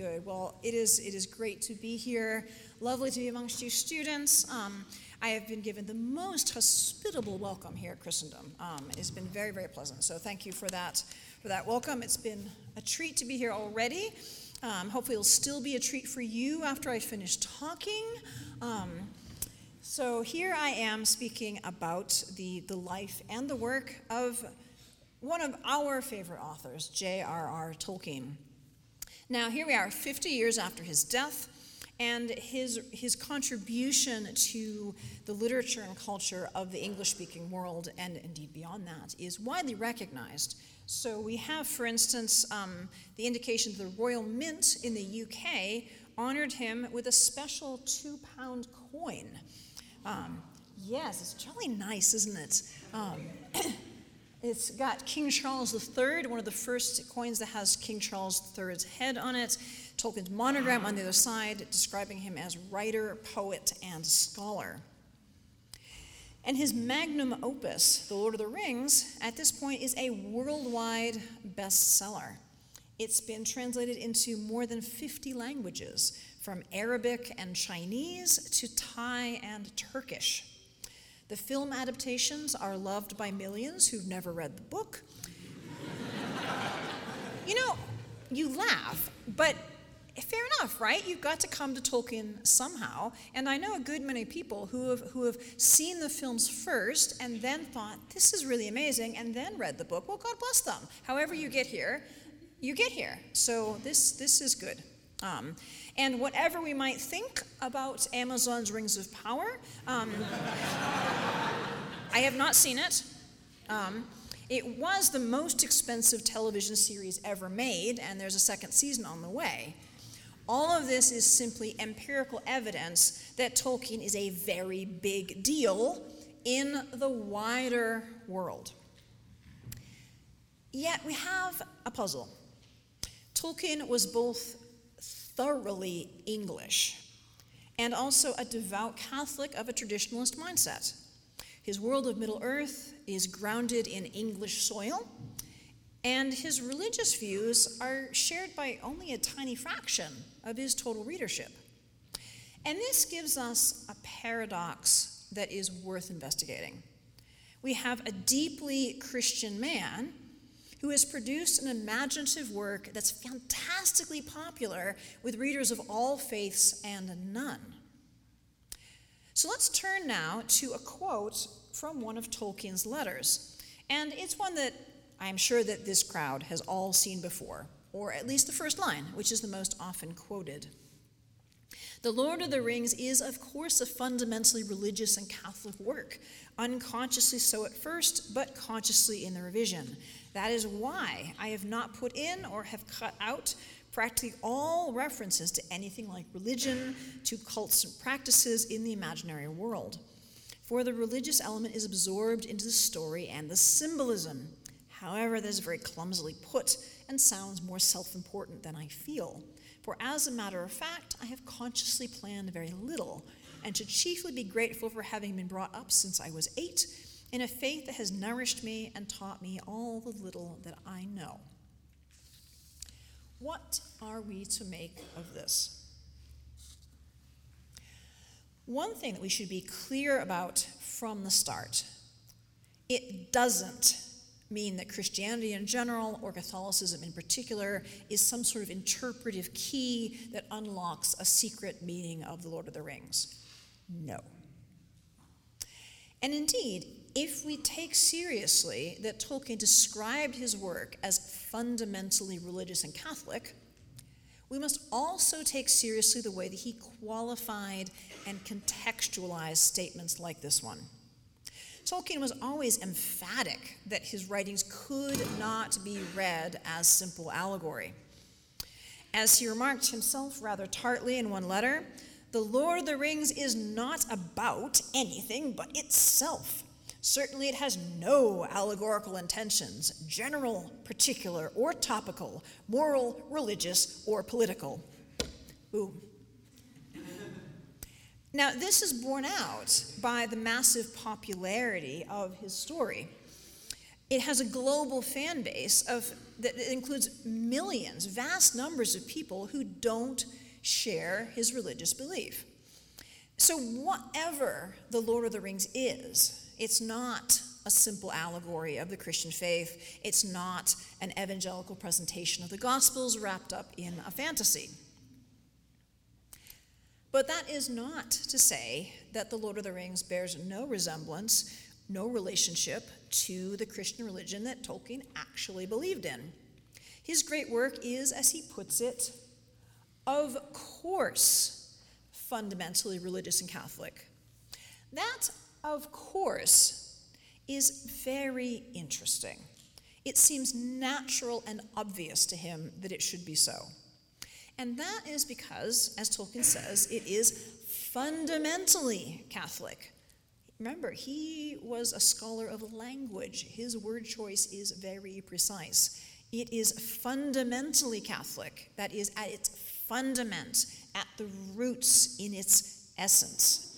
good. Well, it is, it is great to be here. Lovely to be amongst you students. Um, I have been given the most hospitable welcome here at Christendom. Um, it's been very, very pleasant. So thank you for that, for that welcome. It's been a treat to be here already. Um, hopefully, it'll still be a treat for you after I finish talking. Um, so here I am speaking about the, the life and the work of one of our favorite authors, J.R.R. Tolkien. Now, here we are, 50 years after his death, and his, his contribution to the literature and culture of the English speaking world, and indeed beyond that, is widely recognized. So, we have, for instance, um, the indication that the Royal Mint in the UK honored him with a special two pound coin. Um, yes, it's jolly nice, isn't it? Um, It's got King Charles III, one of the first coins that has King Charles III's head on it. Tolkien's monogram on the other side, describing him as writer, poet, and scholar. And his magnum opus, The Lord of the Rings, at this point is a worldwide bestseller. It's been translated into more than 50 languages, from Arabic and Chinese to Thai and Turkish. The film adaptations are loved by millions who've never read the book. you know, you laugh, but fair enough, right? You've got to come to Tolkien somehow. And I know a good many people who have, who have seen the films first and then thought, this is really amazing, and then read the book. Well, God bless them. However, you get here, you get here. So this, this is good. Um, and whatever we might think about Amazon's Rings of Power, um, I have not seen it. Um, it was the most expensive television series ever made, and there's a second season on the way. All of this is simply empirical evidence that Tolkien is a very big deal in the wider world. Yet we have a puzzle. Tolkien was both thoroughly English, and also a devout Catholic of a traditionalist mindset. His world of Middle Earth is grounded in English soil, and his religious views are shared by only a tiny fraction of his total readership. And this gives us a paradox that is worth investigating. We have a deeply Christian man who has produced an imaginative work that's fantastically popular with readers of all faiths and none. So let's turn now to a quote from one of Tolkien's letters. And it's one that I'm sure that this crowd has all seen before, or at least the first line, which is the most often quoted. The Lord of the Rings is, of course, a fundamentally religious and Catholic work, unconsciously so at first, but consciously in the revision. That is why I have not put in or have cut out practically all references to anything like religion, to cults and practices in the imaginary world. For the religious element is absorbed into the story and the symbolism. However, that is very clumsily put and sounds more self important than I feel. For as a matter of fact, I have consciously planned very little, and should chiefly be grateful for having been brought up since I was eight in a faith that has nourished me and taught me all the little that I know. What are we to make of this? One thing that we should be clear about from the start it doesn't mean that Christianity in general, or Catholicism in particular, is some sort of interpretive key that unlocks a secret meaning of the Lord of the Rings. No. And indeed, if we take seriously that Tolkien described his work as fundamentally religious and Catholic, we must also take seriously the way that he qualified and contextualized statements like this one. Tolkien was always emphatic that his writings could not be read as simple allegory. As he remarked himself rather tartly in one letter, the Lord of the Rings is not about anything but itself. Certainly, it has no allegorical intentions, general, particular, or topical, moral, religious, or political. Ooh. Now, this is borne out by the massive popularity of his story. It has a global fan base of that includes millions, vast numbers of people who don't share his religious belief. So, whatever The Lord of the Rings is, it's not a simple allegory of the Christian faith, it's not an evangelical presentation of the Gospels wrapped up in a fantasy. But that is not to say that The Lord of the Rings bears no resemblance, no relationship to the Christian religion that Tolkien actually believed in. His great work is, as he puts it, of course, fundamentally religious and Catholic. That, of course, is very interesting. It seems natural and obvious to him that it should be so. And that is because, as Tolkien says, it is fundamentally Catholic. Remember, he was a scholar of language. His word choice is very precise. It is fundamentally Catholic, that is, at its fundament, at the roots, in its essence.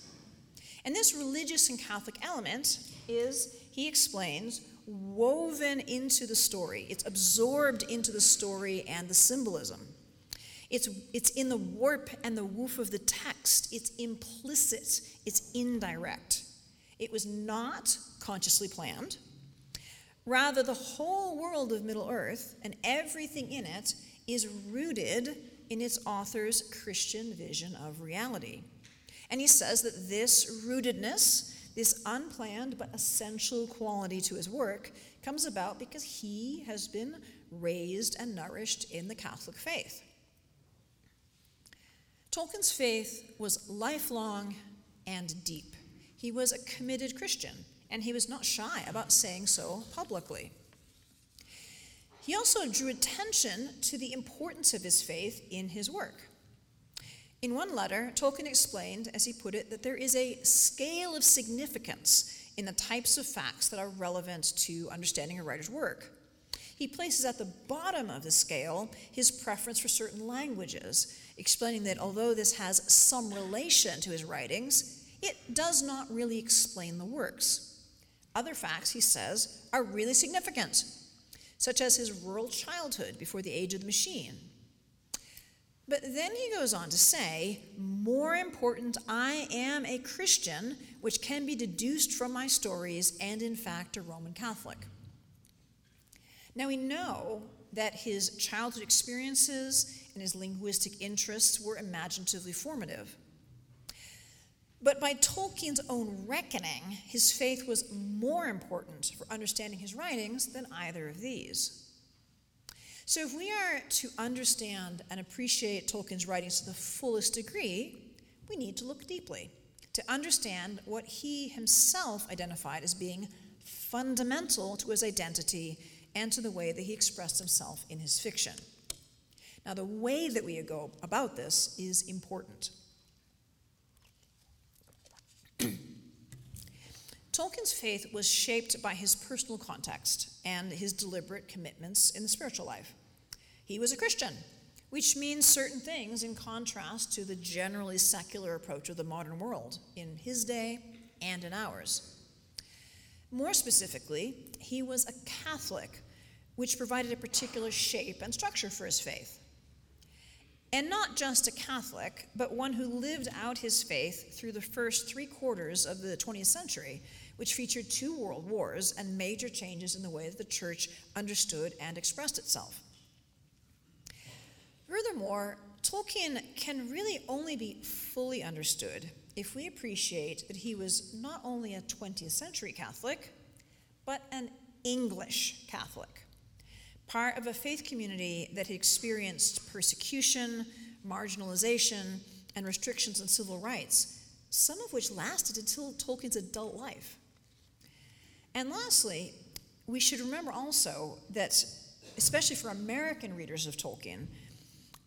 And this religious and Catholic element is, he explains, woven into the story. It's absorbed into the story and the symbolism. It's, it's in the warp and the woof of the text. It's implicit, it's indirect. It was not consciously planned. Rather, the whole world of Middle Earth and everything in it is rooted in its author's Christian vision of reality. And he says that this rootedness, this unplanned but essential quality to his work, comes about because he has been raised and nourished in the Catholic faith. Tolkien's faith was lifelong and deep. He was a committed Christian, and he was not shy about saying so publicly. He also drew attention to the importance of his faith in his work. In one letter, Tolkien explained, as he put it, that there is a scale of significance in the types of facts that are relevant to understanding a writer's work. He places at the bottom of the scale his preference for certain languages, explaining that although this has some relation to his writings, it does not really explain the works. Other facts, he says, are really significant, such as his rural childhood before the age of the machine. But then he goes on to say, more important, I am a Christian, which can be deduced from my stories, and in fact, a Roman Catholic. Now we know that his childhood experiences and his linguistic interests were imaginatively formative. But by Tolkien's own reckoning, his faith was more important for understanding his writings than either of these. So, if we are to understand and appreciate Tolkien's writings to the fullest degree, we need to look deeply to understand what he himself identified as being fundamental to his identity and to the way that he expressed himself in his fiction. Now, the way that we go about this is important. Tolkien's faith was shaped by his personal context and his deliberate commitments in the spiritual life. He was a Christian, which means certain things in contrast to the generally secular approach of the modern world in his day and in ours. More specifically, he was a Catholic, which provided a particular shape and structure for his faith. And not just a Catholic, but one who lived out his faith through the first three quarters of the 20th century, which featured two world wars and major changes in the way that the church understood and expressed itself. Furthermore, Tolkien can really only be fully understood if we appreciate that he was not only a 20th century Catholic, but an English Catholic part of a faith community that had experienced persecution, marginalization, and restrictions on civil rights, some of which lasted until Tolkien's adult life. And lastly, we should remember also that, especially for American readers of Tolkien,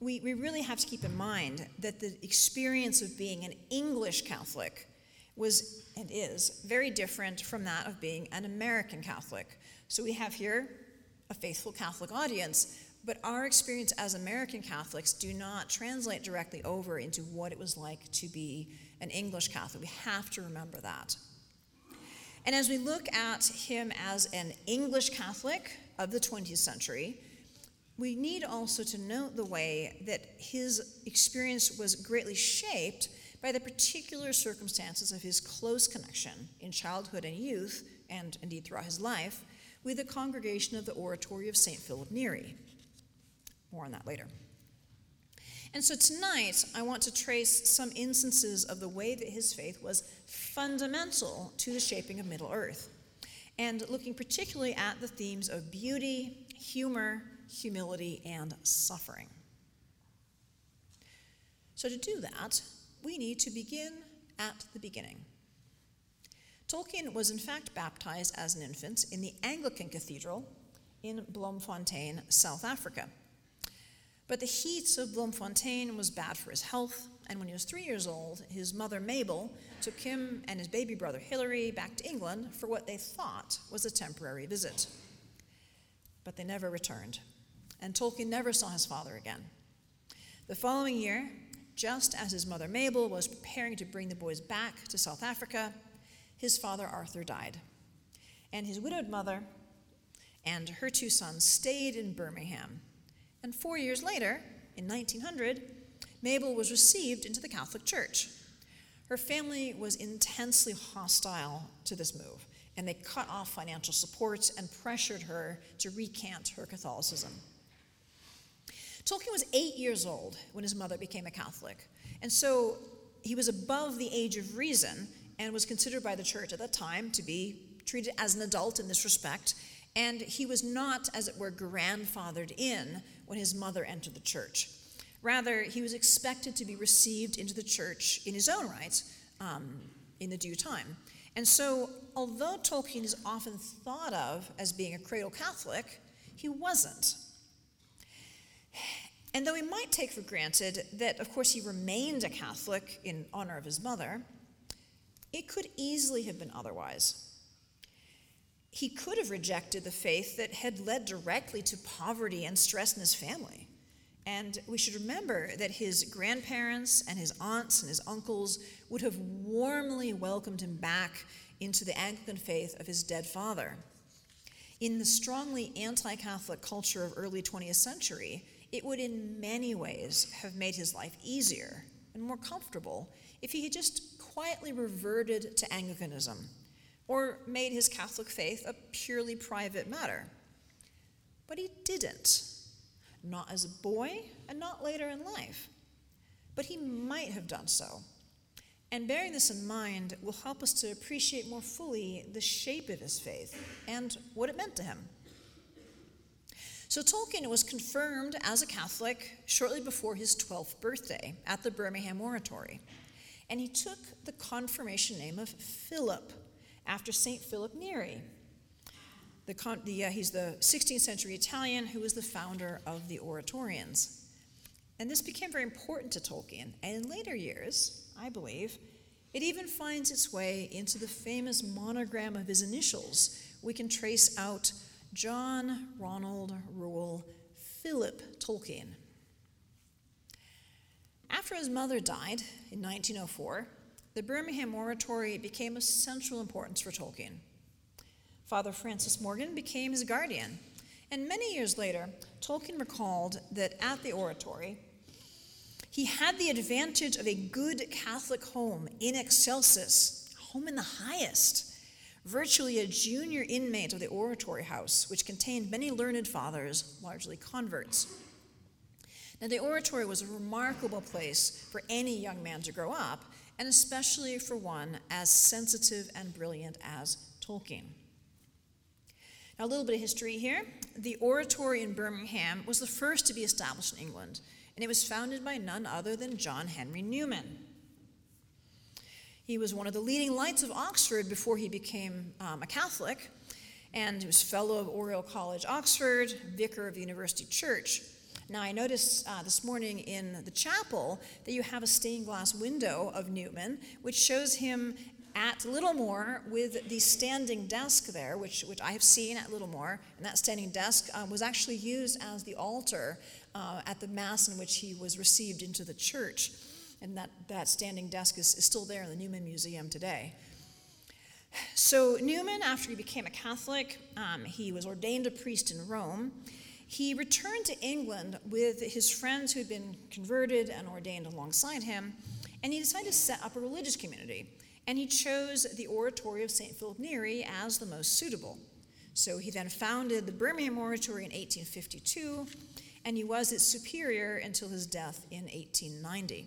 we, we really have to keep in mind that the experience of being an English Catholic was and is very different from that of being an American Catholic. So we have here a faithful Catholic audience, but our experience as American Catholics do not translate directly over into what it was like to be an English Catholic. We have to remember that. And as we look at him as an English Catholic of the 20th century, we need also to note the way that his experience was greatly shaped by the particular circumstances of his close connection in childhood and youth, and indeed throughout his life, with the congregation of the Oratory of St. Philip Neri. More on that later. And so tonight, I want to trace some instances of the way that his faith was fundamental to the shaping of Middle Earth, and looking particularly at the themes of beauty, humor, humility, and suffering. So, to do that, we need to begin at the beginning. Tolkien was in fact baptized as an infant in the Anglican Cathedral in Bloemfontein, South Africa. But the heat of Bloemfontein was bad for his health, and when he was three years old, his mother Mabel took him and his baby brother Hilary back to England for what they thought was a temporary visit. But they never returned and Tolkien never saw his father again. The following year, just as his mother Mabel was preparing to bring the boys back to South Africa, his father Arthur died. And his widowed mother and her two sons stayed in Birmingham. And four years later, in 1900, Mabel was received into the Catholic Church. Her family was intensely hostile to this move, and they cut off financial support and pressured her to recant her Catholicism. Tolkien was eight years old when his mother became a Catholic, and so he was above the age of reason and was considered by the church at that time to be treated as an adult in this respect, and he was not, as it were, grandfathered in when his mother entered the church. Rather, he was expected to be received into the church in his own right um, in the due time. And so, although Tolkien is often thought of as being a cradle Catholic, he wasn't. And though we might take for granted that, of course, he remained a Catholic in honor of his mother, it could easily have been otherwise. He could have rejected the faith that had led directly to poverty and stress in his family. And we should remember that his grandparents and his aunts and his uncles would have warmly welcomed him back into the Anglican faith of his dead father. In the strongly anti Catholic culture of early 20th century, it would in many ways have made his life easier and more comfortable if he had just quietly reverted to Anglicanism or made his Catholic faith a purely private matter. But he didn't, not as a boy and not later in life. But he might have done so. And bearing this in mind will help us to appreciate more fully the shape of his faith and what it meant to him. So Tolkien was confirmed as a Catholic shortly before his 12th birthday at the Birmingham Oratory. And he took the confirmation name of Philip after St. Philip Neri. The the, uh, he's the 16th century Italian who was the founder of the Oratorians. And this became very important to Tolkien. And in later years, I believe, it even finds its way into the famous monogram of his initials. We can trace out John Ronald Reuel Philip Tolkien. After his mother died in 1904, the Birmingham Oratory became of central importance for Tolkien. Father Francis Morgan became his guardian, and many years later, Tolkien recalled that at the oratory, he had the advantage of a good Catholic home in excelsis, home in the highest, virtually a junior inmate of the Oratory House, which contained many learned fathers, largely converts. Now, the Oratory was a remarkable place for any young man to grow up, and especially for one as sensitive and brilliant as Tolkien. Now, a little bit of history here. The Oratory in Birmingham was the first to be established in England, and it was founded by none other than John Henry Newman. He was one of the leading lights of Oxford before he became um, a Catholic, and he was fellow of Oriel College, Oxford, vicar of University Church. Now, I noticed uh, this morning in the chapel that you have a stained glass window of Newman, which shows him at Littlemore with the standing desk there, which, which I have seen at Littlemore. And that standing desk uh, was actually used as the altar uh, at the Mass in which he was received into the church and that, that standing desk is, is still there in the Newman Museum today. So, Newman, after he became a Catholic, um, he was ordained a priest in Rome. he returned to England with his friends who had been converted and ordained alongside him, and he decided to set up a religious community. And he chose the Oratory of St. Philip Neri as the most suitable. So he then founded the Birmingham Oratory in 1852, and he was its superior until his death in 1890.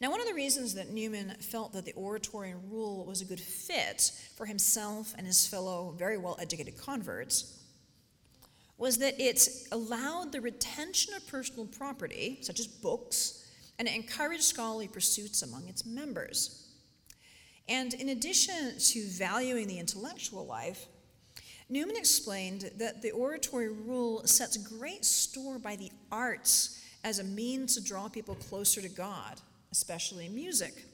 Now, one of the reasons that Newman felt that the Oratory rule was a good fit for himself and his fellow very well educated converts was that it allowed the retention of personal property, such as books, and it encouraged scholarly pursuits among its members. And in addition to valuing the intellectual life, Newman explained that the oratory rule sets great store by the arts as a means to draw people closer to God, especially music.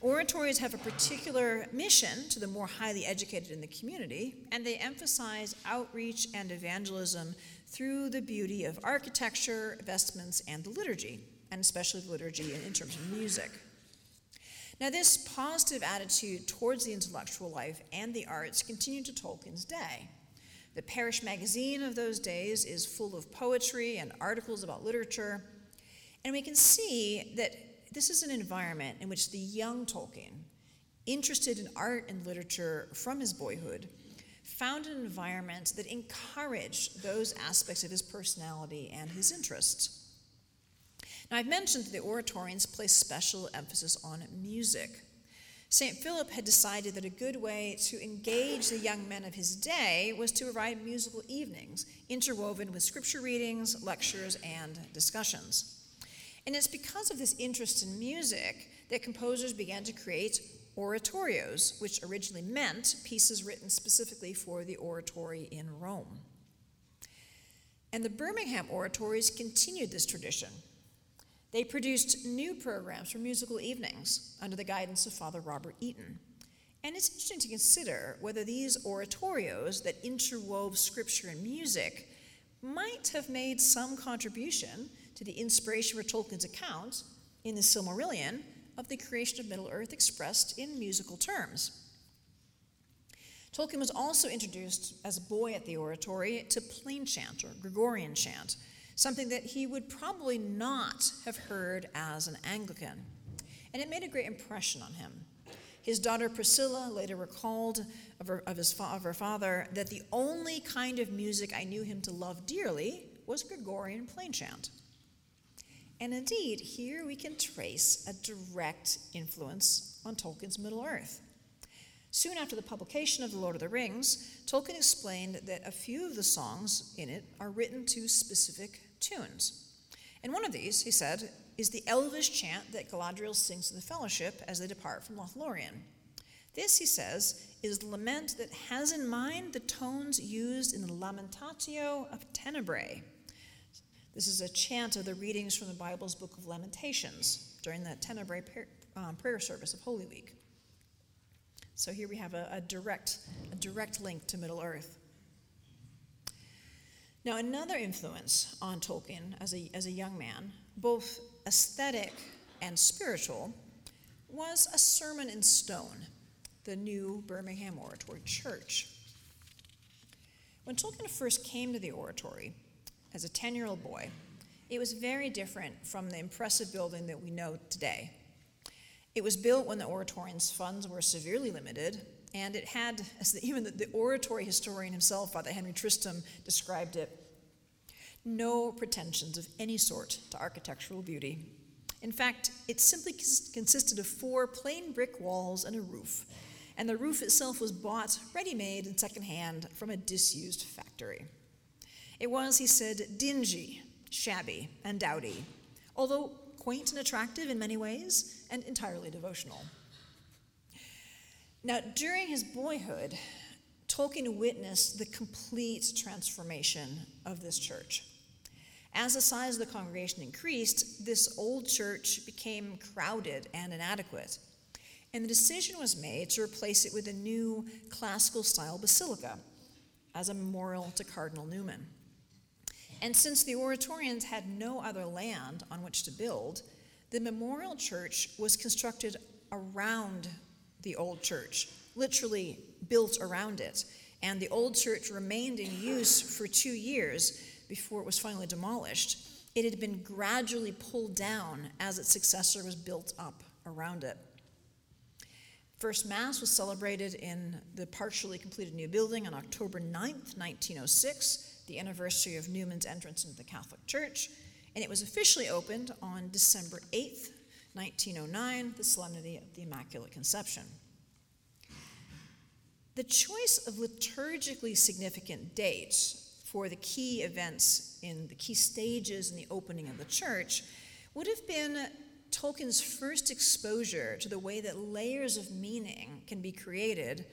Oratories have a particular mission to the more highly educated in the community, and they emphasize outreach and evangelism through the beauty of architecture, vestments, and the liturgy, and especially the liturgy in, terms of music. Now, this positive attitude towards the intellectual life and the arts continued to Tolkien's day. The parish magazine of those days is full of poetry and articles about literature, and we can see that this is an environment in which the young Tolkien, interested in art and literature from his boyhood, found an environment that encouraged those aspects of his personality and his interests. Now, I've mentioned that the oratorians place special emphasis on music. St. Philip had decided that a good way to engage the young men of his day was to provide musical evenings, interwoven with scripture readings, lectures, and discussions. And it's because of this interest in music that composers began to create oratorios, which originally meant pieces written specifically for the oratory in Rome. And the Birmingham oratories continued this tradition. They produced new programs for musical evenings under the guidance of Father Robert Eaton. And it's interesting to consider whether these oratorios that interwove scripture and music might have made some contribution to the inspiration for Tolkien's account in the Silmarillion of the creation of Middle Earth expressed in musical terms. Tolkien was also introduced as a boy at the oratory to plain chant or Gregorian chant, something that he would probably not have heard as an Anglican. And it made a great impression on him. His daughter Priscilla later recalled of her, of, his, of her father that the only kind of music I knew him to love dearly was Gregorian plain chant. And indeed, here we can trace a direct influence on Tolkien's Middle Earth. Soon after the publication of The Lord of the Rings, Tolkien explained that a few of the songs in it are written to specific tunes. And one of these, he said, is the elvish chant that Galadriel sings to the Fellowship as they depart from Lothlorien. This, he says, is lament that has in mind the tones used in the Lamentatio of Tenebrae, this is a chant of the readings from the Bible's Book of Lamentations during the Tenebrae um, prayer service of Holy Week. So here we have a, a, direct, a direct link to Middle Earth. Now, another influence on Tolkien as a, as a young man, both aesthetic and spiritual, was a sermon in stone, the new Birmingham Oratory Church. When Tolkien first came to the oratory, as a 10 year old boy, it was very different from the impressive building that we know today. It was built when the oratorian's funds were severely limited, and it had, even the, the oratory historian himself, Father Henry Tristram, described it, no pretensions of any sort to architectural beauty. In fact, it simply consisted of four plain brick walls and a roof, and the roof itself was bought ready made and secondhand from a disused factory. It was, he said, dingy, shabby, and dowdy, although quaint and attractive in many ways, and entirely devotional. Now, during his boyhood, Tolkien witnessed the complete transformation of this church. As the size of the congregation increased, this old church became crowded and inadequate. And the decision was made to replace it with a new classical style basilica as a memorial to Cardinal Newman. And since the Oratorians had no other land on which to build, the memorial church was constructed around the old church, literally built around it. and the old church remained in use for two years before it was finally demolished, it had been gradually pulled down as its successor was built up around it. First Mass was celebrated in the partially completed new building on October 9th, 1906, the anniversary of Newman's entrance into the Catholic Church, and it was officially opened on December 8th, 1909, the Solemnity of the Immaculate Conception. The choice of liturgically significant dates for the key events in the key stages in the opening of the church would have been Tolkien's first exposure to the way that layers of meaning can be created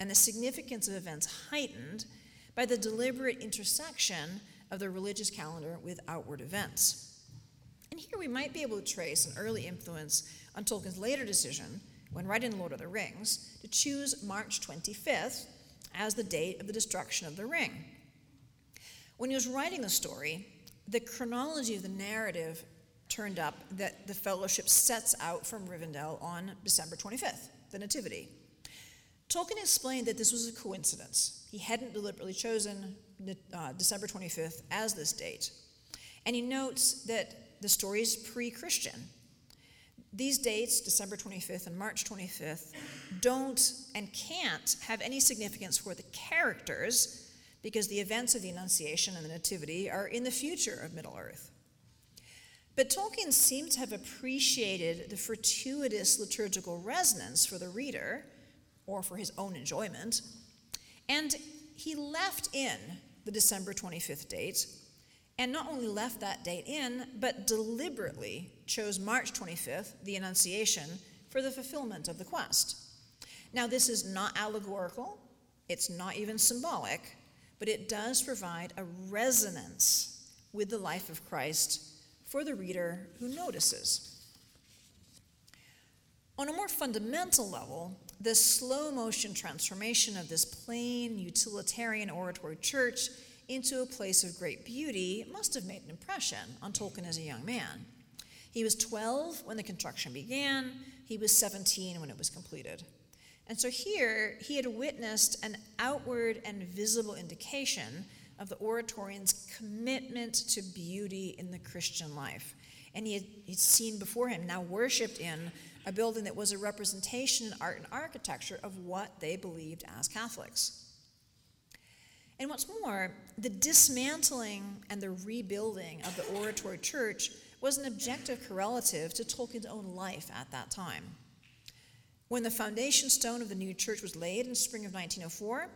and the significance of events heightened by the deliberate intersection of the religious calendar with outward events. And here we might be able to trace an early influence on Tolkien's later decision, when writing Lord of the Rings, to choose March 25th as the date of the destruction of the ring. When he was writing the story, the chronology of the narrative turned up that the fellowship sets out from Rivendell on December 25th, the Nativity. Tolkien explained that this was a coincidence. He hadn't deliberately chosen uh, December 25th as this date. And he notes that the story is pre Christian. These dates, December 25th and March 25th, don't and can't have any significance for the characters because the events of the Annunciation and the Nativity are in the future of Middle Earth. But Tolkien seems to have appreciated the fortuitous liturgical resonance for the reader, or for his own enjoyment, and he left in the December 25th date, and not only left that date in, but deliberately chose March 25th, the Annunciation, for the fulfillment of the quest. Now, this is not allegorical, it's not even symbolic, but it does provide a resonance with the life of Christ for the reader who notices. On a more fundamental level, the slow motion transformation of this plain, utilitarian oratory church into a place of great beauty must have made an impression on Tolkien as a young man. He was 12 when the construction began, he was 17 when it was completed. And so here, he had witnessed an outward and visible indication of the oratorian's commitment to beauty in the Christian life. And he had he'd seen before him, now worshiped in, a building that was a representation in art and architecture of what they believed as Catholics. And what's more, the dismantling and the rebuilding of the oratory church was an objective correlative to Tolkien's own life at that time. When the foundation stone of the new church was laid in spring of 1904,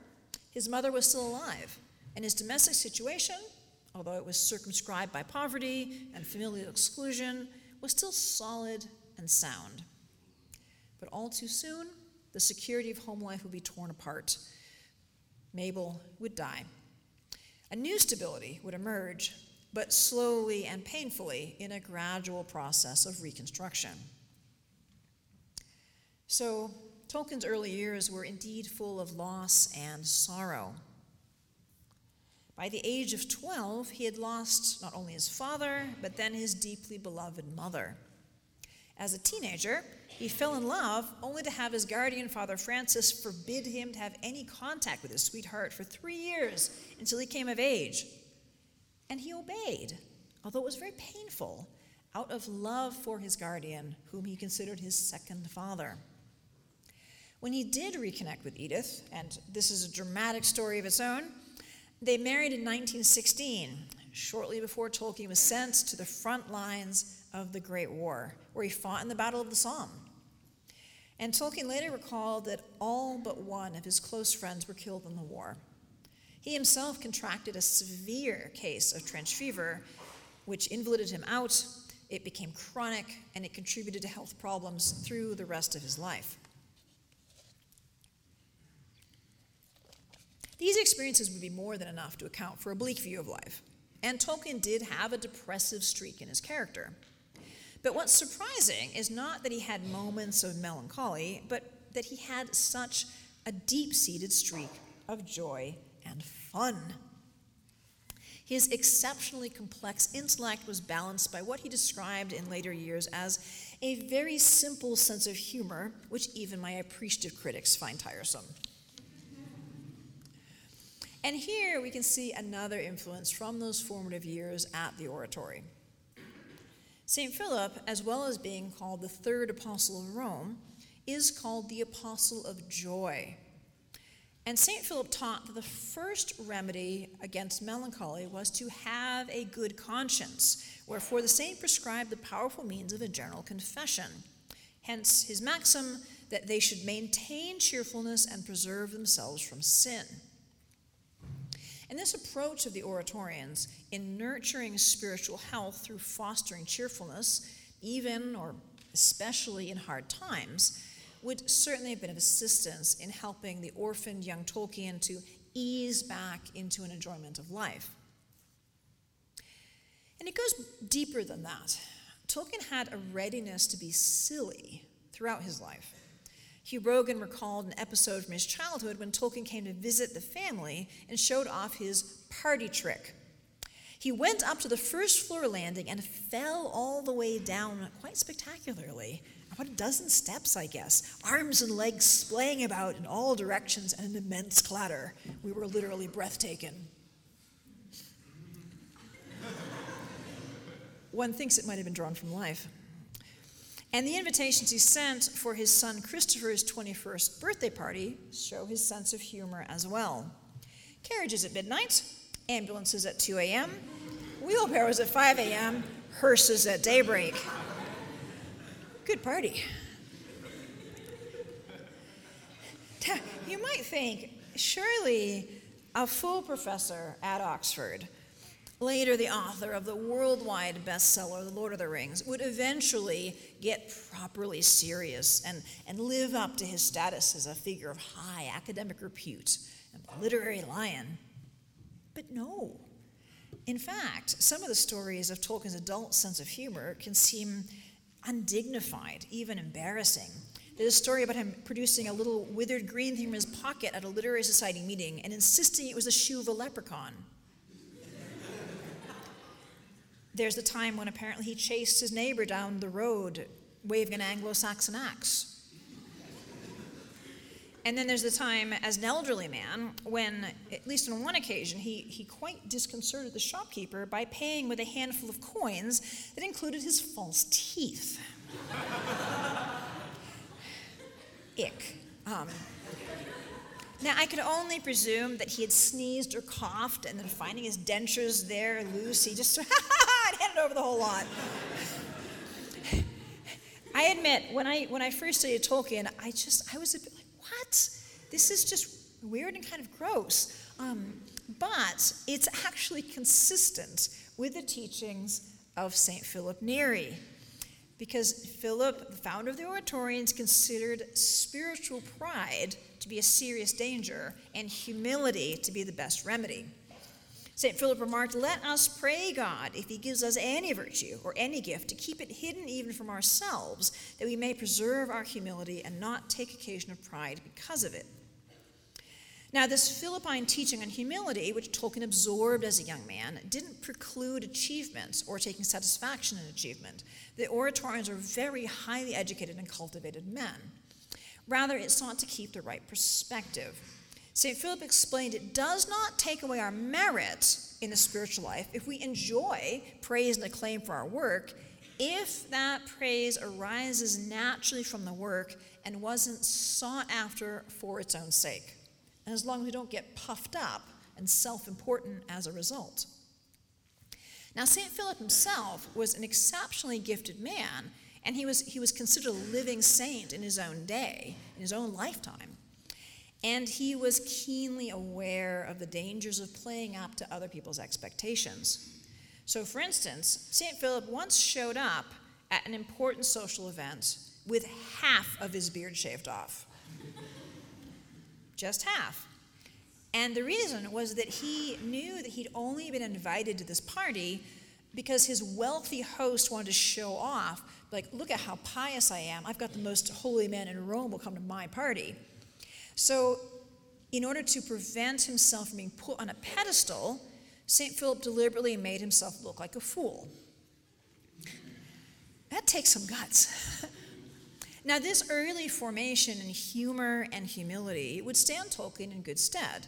his mother was still alive and his domestic situation, although it was circumscribed by poverty and familial exclusion, was still solid and sound. But all too soon, the security of home life would be torn apart. Mabel would die. A new stability would emerge, but slowly and painfully in a gradual process of reconstruction. So, Tolkien's early years were indeed full of loss and sorrow. By the age of 12, he had lost not only his father, but then his deeply beloved mother. As a teenager, he fell in love only to have his guardian, Father Francis, forbid him to have any contact with his sweetheart for three years until he came of age. And he obeyed, although it was very painful, out of love for his guardian, whom he considered his second father. When he did reconnect with Edith, and this is a dramatic story of its own, they married in 1916, shortly before Tolkien was sent to the front lines of the Great War, where he fought in the Battle of the Somme. And Tolkien later recalled that all but one of his close friends were killed in the war. He himself contracted a severe case of trench fever, which invalided him out. It became chronic, and it contributed to health problems through the rest of his life. These experiences would be more than enough to account for a bleak view of life, and Tolkien did have a depressive streak in his character. But what's surprising is not that he had moments of melancholy, but that he had such a deep seated streak of joy and fun. His exceptionally complex intellect was balanced by what he described in later years as a very simple sense of humor, which even my appreciative critics find tiresome. And here we can see another influence from those formative years at the oratory. St. Philip, as well as being called the third apostle of Rome, is called the apostle of joy. And St. Philip taught that the first remedy against melancholy was to have a good conscience, wherefore the saint prescribed the powerful means of a general confession. Hence his maxim that they should maintain cheerfulness and preserve themselves from sin. And this approach of the Oratorians in nurturing spiritual health through fostering cheerfulness, even or especially in hard times, would certainly have been of assistance in helping the orphaned young Tolkien to ease back into an enjoyment of life. And it goes deeper than that. Tolkien had a readiness to be silly throughout his life. Hugh Brogan recalled an episode from his childhood when Tolkien came to visit the family and showed off his party trick. He went up to the first floor landing and fell all the way down quite spectacularly. About a dozen steps, I guess, arms and legs splaying about in all directions and an immense clatter. We were literally breathtaking. One thinks it might have been drawn from life and the invitations he sent for his son Christopher's 21st birthday party show his sense of humor as well. Carriages at midnight, ambulances at 2 a.m., wheelbarrows at 5 a.m., hearses at daybreak. Good party. You might think, surely a full professor at Oxford later the author of the worldwide bestseller, The Lord of the Rings, would eventually get properly serious and, and live up to his status as a figure of high academic repute and literary lion. But no. In fact, some of the stories of Tolkien's adult sense of humor can seem undignified, even embarrassing. There's a story about him producing a little withered green thing from his pocket at a literary society meeting and insisting it was the shoe of a leprechaun. There's a time when apparently he chased his neighbor down the road waving an Anglo Saxon axe. And then there's the time as an elderly man when, at least on one occasion, he, he quite disconcerted the shopkeeper by paying with a handful of coins that included his false teeth. Ick. Um, now, I could only presume that he had sneezed or coughed, and then finding his dentures there loose, he just over the whole lot. I admit, when I when I first studied Tolkien, I just I was a bit like, what? This is just weird and kind of gross. Um, but it's actually consistent with the teachings of Saint Philip Neri. Because Philip, the founder of the Oratorians, considered spiritual pride to be a serious danger and humility to be the best remedy. St. Philip remarked, Let us pray God, if he gives us any virtue or any gift, to keep it hidden even from ourselves, that we may preserve our humility and not take occasion of pride because of it. Now, this Philippine teaching on humility, which Tolkien absorbed as a young man, didn't preclude achievements or taking satisfaction in achievement. The Oratorians are very highly educated and cultivated men. Rather, it sought to keep the right perspective. St. Philip explained it does not take away our merit in the spiritual life if we enjoy praise and acclaim for our work, if that praise arises naturally from the work and wasn't sought after for its own sake, and as long as we don't get puffed up and self important as a result. Now, St. Philip himself was an exceptionally gifted man, and he was, he was considered a living saint in his own day, in his own lifetime and he was keenly aware of the dangers of playing up to other people's expectations. So, for instance, St. Philip once showed up at an important social event with half of his beard shaved off. Just half. And the reason was that he knew that he'd only been invited to this party because his wealthy host wanted to show off, like, look at how pious I am. I've got the most holy man in Rome will come to my party. So, in order to prevent himself from being put on a pedestal, St. Philip deliberately made himself look like a fool. That takes some guts. now, this early formation in humor and humility would stand Tolkien in good stead.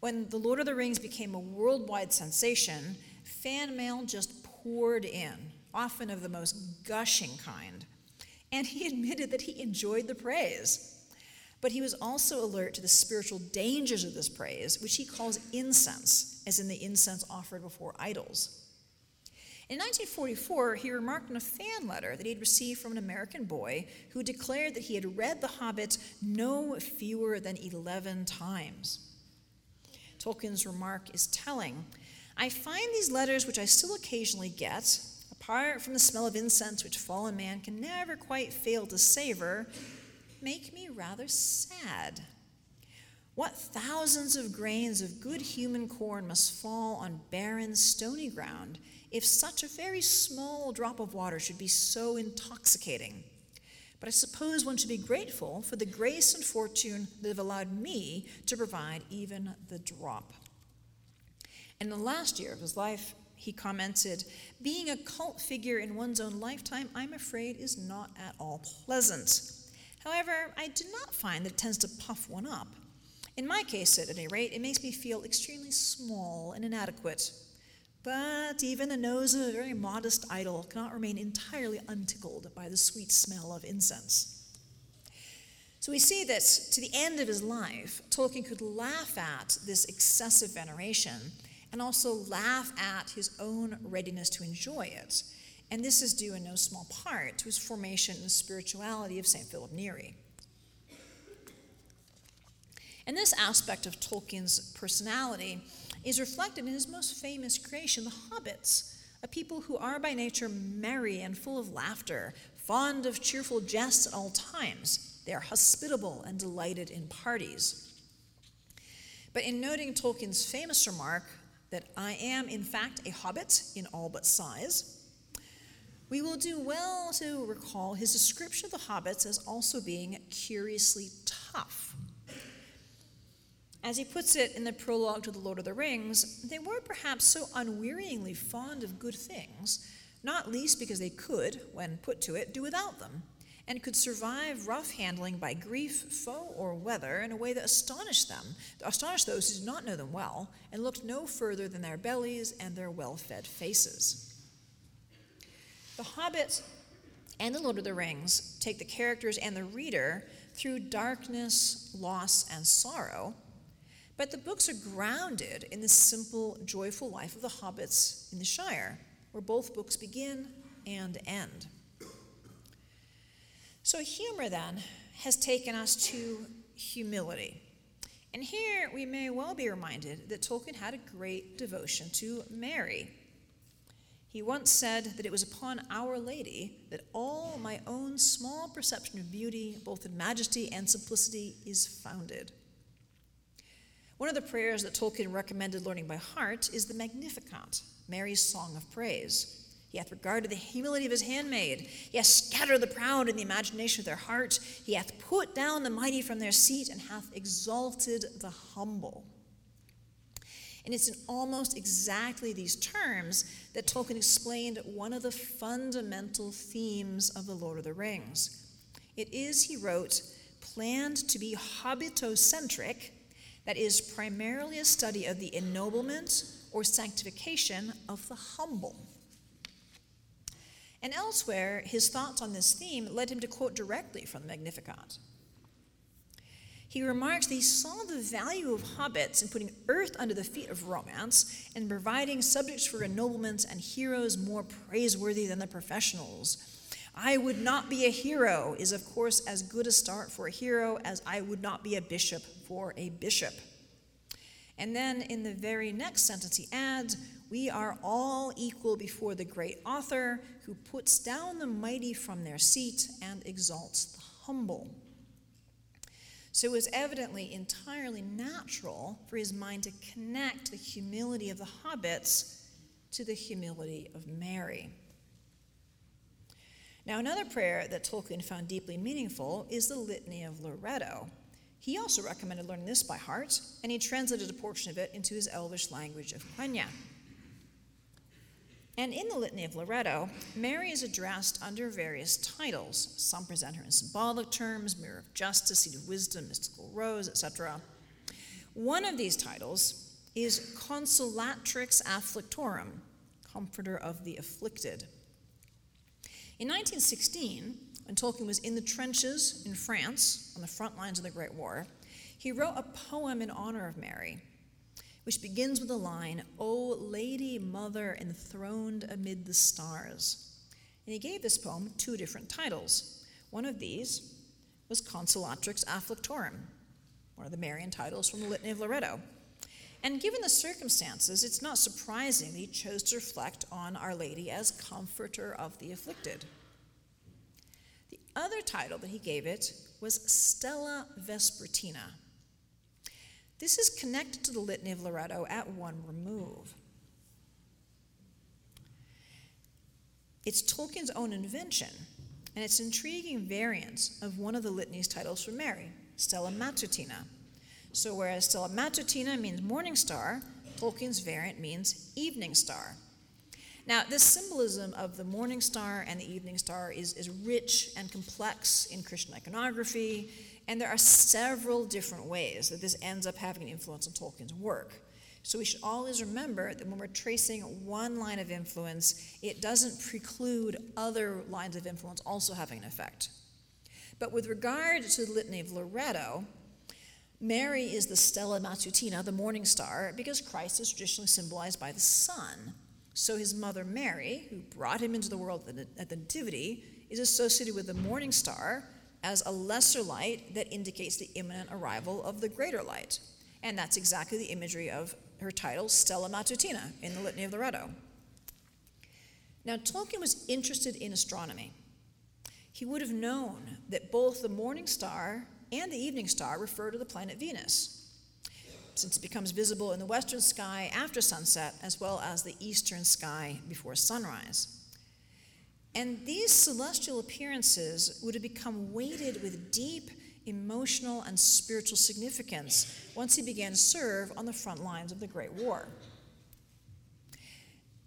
When The Lord of the Rings became a worldwide sensation, fan mail just poured in, often of the most gushing kind. And he admitted that he enjoyed the praise. But he was also alert to the spiritual dangers of this praise, which he calls incense, as in the incense offered before idols. In 1944, he remarked in a fan letter that he had received from an American boy who declared that he had read The Hobbit no fewer than 11 times. Tolkien's remark is telling. I find these letters, which I still occasionally get, apart from the smell of incense which fallen man can never quite fail to savor, make me rather sad. What thousands of grains of good human corn must fall on barren, stony ground if such a very small drop of water should be so intoxicating. But I suppose one should be grateful for the grace and fortune that have allowed me to provide even the drop. In the last year of his life, he commented, Being a cult figure in one's own lifetime, I'm afraid, is not at all pleasant. However, I do not find that it tends to puff one up. In my case, at any rate, it makes me feel extremely small and inadequate. But even the nose of a very modest idol cannot remain entirely untickled by the sweet smell of incense. So we see that to the end of his life, Tolkien could laugh at this excessive veneration and also laugh at his own readiness to enjoy it. And this is due in no small part to his formation in the spirituality of St. Philip Neri. And this aspect of Tolkien's personality is reflected in his most famous creation, the hobbits, a people who are by nature merry and full of laughter, fond of cheerful jests at all times. They are hospitable and delighted in parties. But in noting Tolkien's famous remark that I am, in fact, a hobbit in all but size, we will do well to recall his description of the hobbits as also being curiously tough. As he puts it in the prologue to The Lord of the Rings, they were perhaps so unwearyingly fond of good things, not least because they could, when put to it, do without them, and could survive rough handling by grief, foe, or weather in a way that astonished them, astonished those who did not know them well, and looked no further than their bellies and their well fed faces. The Hobbit and The Lord of the Rings take the characters and the reader through darkness, loss, and sorrow but the books are grounded in the simple, joyful life of the hobbits in the Shire, where both books begin and end. So, humor then has taken us to humility. And here we may well be reminded that Tolkien had a great devotion to Mary. He once said that it was upon Our Lady that all my own small perception of beauty, both in majesty and simplicity, is founded. One of the prayers that Tolkien recommended learning by heart is the Magnificat, Mary's song of praise. He hath regarded the humility of his handmaid. He hath scattered the proud in the imagination of their heart. He hath put down the mighty from their seat and hath exalted the humble. And it's in almost exactly these terms that Tolkien explained one of the fundamental themes of The Lord of the Rings. It is, he wrote, planned to be hobbitocentric that is primarily a study of the ennoblement or sanctification of the humble. And elsewhere, his thoughts on this theme led him to quote directly from the Magnificat. He remarks that he saw the value of hobbits in putting earth under the feet of romance and providing subjects for ennoblements and heroes more praiseworthy than the professionals. I would not be a hero is, of course, as good a start for a hero as I would not be a bishop for a bishop. And then in the very next sentence, he adds, We are all equal before the great author who puts down the mighty from their seat and exalts the humble. So it was evidently entirely natural for his mind to connect the humility of the hobbits to the humility of Mary. Now, another prayer that Tolkien found deeply meaningful is the Litany of Loreto. He also recommended learning this by heart, and he translated a portion of it into his elvish language of Quenya. And in the Litany of Loreto, Mary is addressed under various titles. Some present her in symbolic terms Mirror of Justice, Seat of Wisdom, Mystical Rose, etc. One of these titles is Consolatrix Afflictorum, Comforter of the Afflicted. In 1916, when Tolkien was in the trenches in France on the front lines of the Great War, he wrote a poem in honor of Mary, which begins with the line, O Lady Mother enthroned amid the stars. And he gave this poem two different titles. One of these was Consolatrix Afflictorum, one of the Marian titles from the Litany of Loreto. And given the circumstances, it's not surprising that he chose to reflect on Our Lady as comforter of the afflicted. The other title that he gave it was Stella Vespertina. This is connected to the Litany of Loreto at one remove. It's Tolkien's own invention, and it's intriguing variant of one of the litany's titles for Mary, Stella Matutina. So, whereas Stella Matutina means morning star, Tolkien's variant means evening star. Now, this symbolism of the morning star and the evening star is, is rich and complex in Christian iconography, and there are several different ways that this ends up having an influence on Tolkien's work. So we should always remember that when we're tracing one line of influence, it doesn't preclude other lines of influence also having an effect. But with regard to the Litany of Loreto, Mary is the Stella Matutina, the morning star, because Christ is traditionally symbolized by the sun. So his mother Mary, who brought him into the world at the Nativity, is associated with the morning star as a lesser light that indicates the imminent arrival of the greater light. And that's exactly the imagery of her title, Stella Matutina, in the Litany of Loreto. Now, Tolkien was interested in astronomy. He would have known that both the morning star and the evening star refer to the planet Venus, since it becomes visible in the western sky after sunset, as well as the eastern sky before sunrise. And these celestial appearances would have become weighted with deep emotional and spiritual significance once he began to serve on the front lines of the Great War.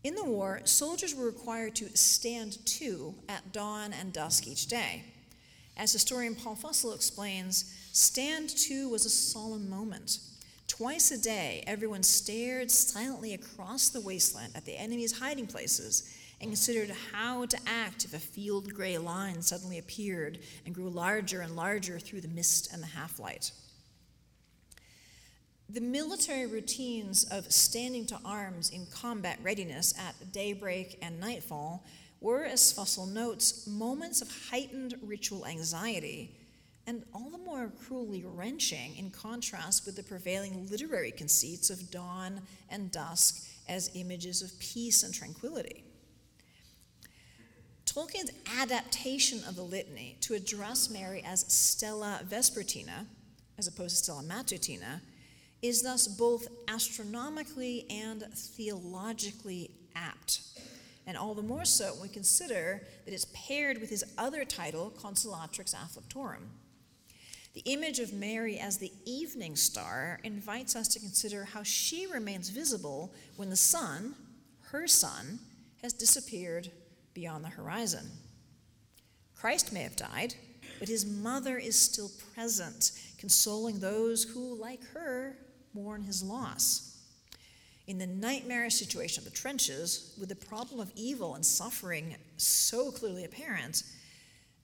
In the war, soldiers were required to stand to at dawn and dusk each day. As historian Paul Fussell explains, stand to was a solemn moment. Twice a day, everyone stared silently across the wasteland at the enemy's hiding places and considered how to act if a field gray line suddenly appeared and grew larger and larger through the mist and the half light. The military routines of standing to arms in combat readiness at daybreak and nightfall were, as Fussell notes, moments of heightened ritual anxiety, and all the more cruelly wrenching in contrast with the prevailing literary conceits of dawn and dusk as images of peace and tranquility. Tolkien's adaptation of the litany to address Mary as Stella Vespertina, as opposed to Stella Matutina, is thus both astronomically and theologically apt. And all the more so when we consider that it's paired with his other title, Consolatrix Afflictorum. The image of Mary as the evening star invites us to consider how she remains visible when the sun, her sun, has disappeared beyond the horizon. Christ may have died, but his mother is still present, consoling those who, like her, mourn his loss. In the nightmarish situation of the trenches, with the problem of evil and suffering so clearly apparent,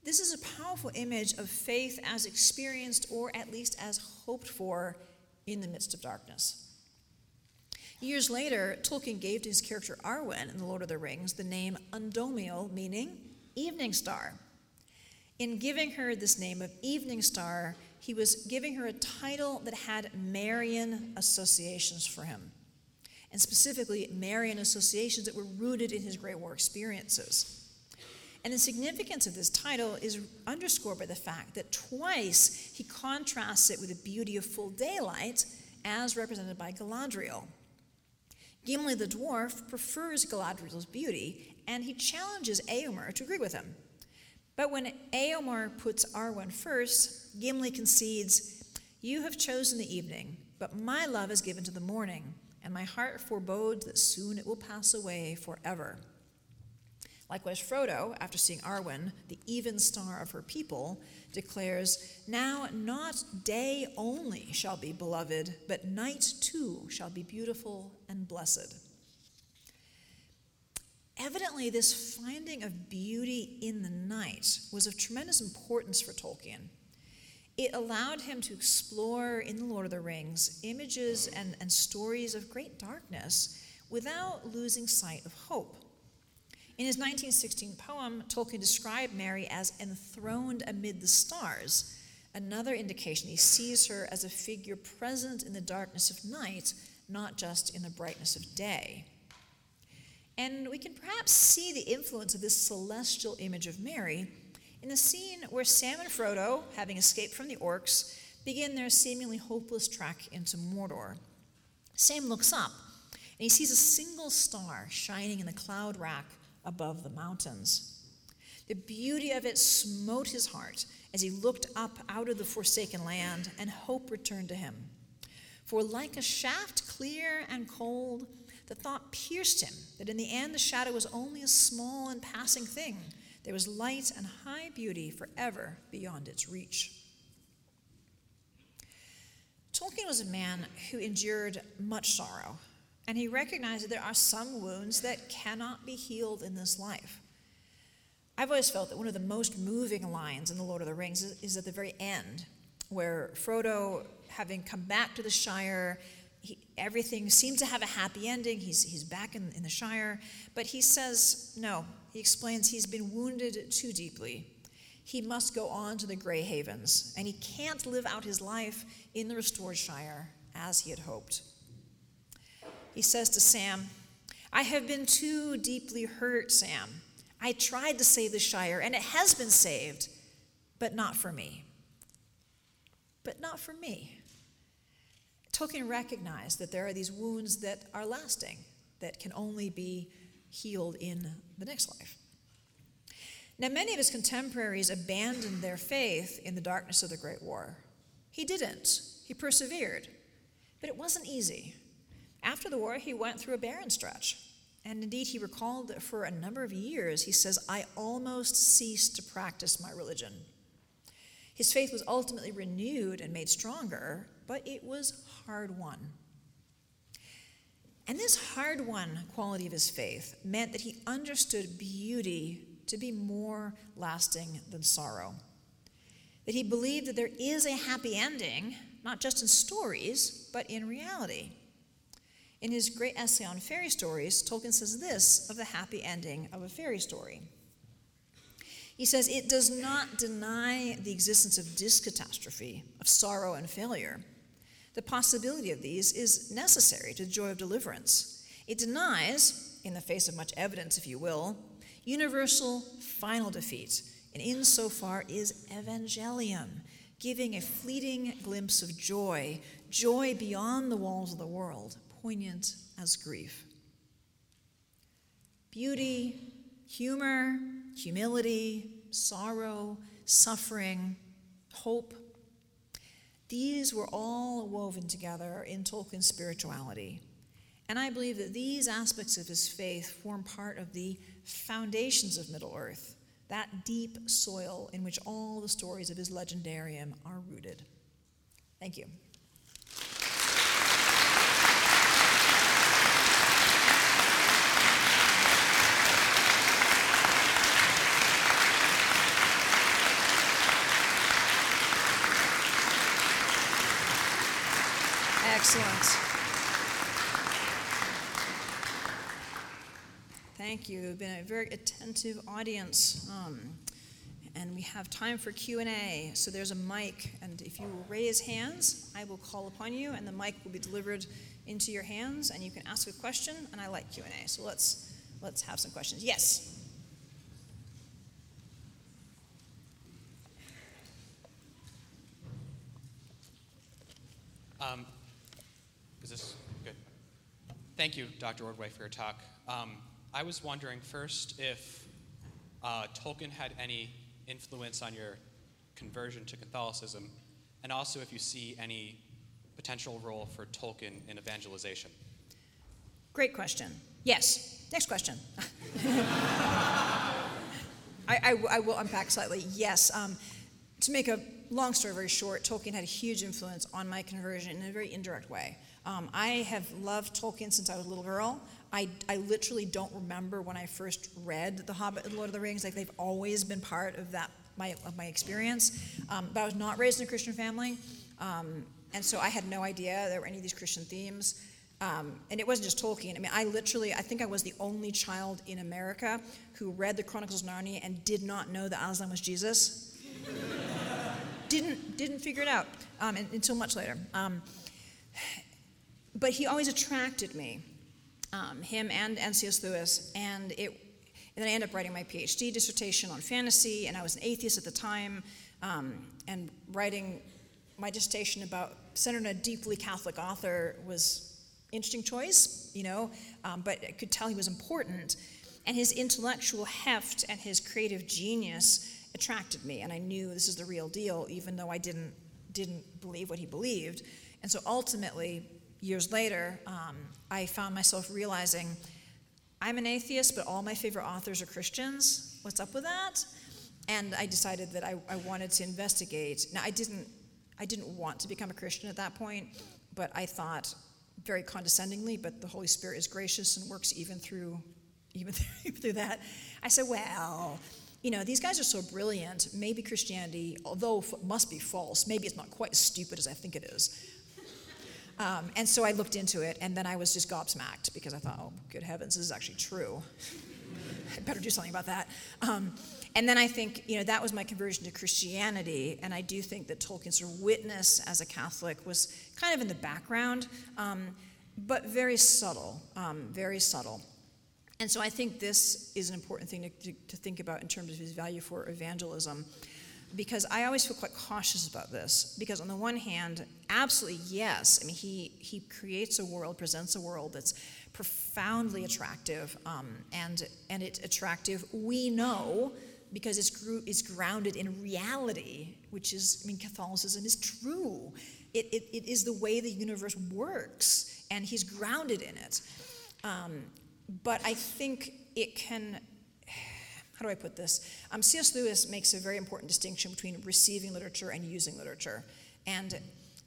this is a powerful image of faith as experienced or at least as hoped for in the midst of darkness. Years later, Tolkien gave to his character Arwen in The Lord of the Rings the name Undomiel, meaning evening star. In giving her this name of evening star, he was giving her a title that had Marian associations for him, and specifically Marian associations that were rooted in his Great War experiences. And the significance of this title is underscored by the fact that twice he contrasts it with the beauty of full daylight, as represented by Galadriel. Gimli the dwarf prefers Galadriel's beauty, and he challenges Eomer to agree with him. But when Eomer puts Arwen first, Gimli concedes, You have chosen the evening, but my love is given to the morning, and my heart forebodes that soon it will pass away forever. Likewise, Frodo, after seeing Arwen, the Evenstar of her people, declares, Now not day only shall be beloved, but night too shall be beautiful and blessed. Evidently, this finding of beauty in the night was of tremendous importance for Tolkien. It allowed him to explore in The Lord of the Rings images and, and stories of great darkness without losing sight of hope. In his 1916 poem, Tolkien described Mary as enthroned amid the stars, another indication he sees her as a figure present in the darkness of night, not just in the brightness of day. And we can perhaps see the influence of this celestial image of Mary in the scene where Sam and Frodo, having escaped from the orcs, begin their seemingly hopeless trek into Mordor. Sam looks up and he sees a single star shining in the cloud rack above the mountains. The beauty of it smote his heart as he looked up out of the forsaken land, and hope returned to him. For, like a shaft clear and cold, the thought pierced him that in the end the shadow was only a small and passing thing. There was light and high beauty forever beyond its reach. Tolkien was a man who endured much sorrow, and he recognized that there are some wounds that cannot be healed in this life. I've always felt that one of the most moving lines in The Lord of the Rings is, is at the very end, where Frodo, having come back to the Shire, he, everything seems to have a happy ending. He's, he's back in, in the Shire. But he says, no. He explains he's been wounded too deeply. He must go on to the Grey Havens, and he can't live out his life in the restored Shire as he had hoped. He says to Sam, I have been too deeply hurt, Sam. I tried to save the Shire, and it has been saved, but not for me. But not for me. Tolkien recognized that there are these wounds that are lasting, that can only be healed in the next life. Now, many of his contemporaries abandoned their faith in the darkness of the Great War. He didn't, he persevered. But it wasn't easy. After the war, he went through a barren stretch. And indeed, he recalled that for a number of years, he says, I almost ceased to practice my religion. His faith was ultimately renewed and made stronger, but it was hard won. And this hard won quality of his faith meant that he understood beauty to be more lasting than sorrow. That he believed that there is a happy ending, not just in stories, but in reality. In his great essay on fairy stories, Tolkien says this of the happy ending of a fairy story. He says it does not deny the existence of dyscatastrophe, of sorrow and failure. The possibility of these is necessary to the joy of deliverance. It denies, in the face of much evidence, if you will, universal final defeat, and insofar is evangelium, giving a fleeting glimpse of joy, joy beyond the walls of the world, poignant as grief. Beauty, humor, humility, sorrow, suffering, hope. These were all woven together in Tolkien's spirituality. And I believe that these aspects of his faith form part of the foundations of Middle Earth, that deep soil in which all the stories of his legendarium are rooted. Thank you. Excellent. Thank you. You've been a very attentive audience. Um, and we have time for q&a so there's a mic and if you will raise hands i will call upon you and the mic will be delivered into your hands and you can ask a question and i like q&a so let's let's have some questions yes um? Thank you, Dr. Ordway, for your talk. Um, I was wondering first if uh, Tolkien had any influence on your conversion to Catholicism, and also if you see any potential role for Tolkien in evangelization. Great question. Yes. next question. I, I, I, will unpack slightly. Yes. Um, to make a long story very short, Tolkien had a huge influence on my conversion in a very indirect way. Um, I have loved Tolkien since I was a little girl. I, I literally don't remember when I first read The Hobbit and The Lord of the Rings. Like they've always been part of that my, of my experience. Um, but I was not raised in a Christian family, um, and so I had no idea there were any of these Christian themes. Um, and it wasn't just Tolkien. I mean, I literally, I think I was the only child in America who read the Chronicles of Narnia and did not know that Aslan was Jesus. didn't didn't figure it out um, until much later. But he always attracted me, um, him and, and C.S. Lewis, and it. And then I ended up writing my PhD dissertation on fantasy, and I was an atheist at the time, um, and writing my dissertation about centered on a deeply Catholic author was interesting choice, you know, um, but I could tell he was important. And his intellectual heft and his creative genius attracted me, and I knew this is the real deal, even though I didn't didn't believe what he believed. And so ultimately, years later, um, I found myself realizing I'm an atheist, but all my favorite authors are Christians. What's up with that? And I decided that I, I wanted to investigate. Now, I didn't, I didn't want to become a Christian at that point, but I thought very condescendingly, but the Holy Spirit is gracious and works even through, even through that. I said, well, you know, these guys are so brilliant. Maybe Christianity, although must be false, maybe it's not quite as stupid as I think it is. Um, and so I looked into it, and then I was just gobsmacked because I thought, oh, good heavens, this is actually true. I better do something about that. Um, and then I think, you know, that was my conversion to Christianity, and I do think that Tolkien's witness as a Catholic was kind of in the background, um, but very subtle, um, very subtle. And so I think this is an important thing to, to, to think about in terms of his value for evangelism because I always feel quite cautious about this. Because on the one hand, absolutely yes, I mean he he creates a world, presents a world that's profoundly attractive, um, and and it's attractive. We know because it's it's grounded in reality, which is I mean Catholicism is true. It, it, it is the way the universe works, and he's grounded in it. Um, but I think it can how do I put this? Um, C.S. Lewis makes a very important distinction between receiving literature and using literature. And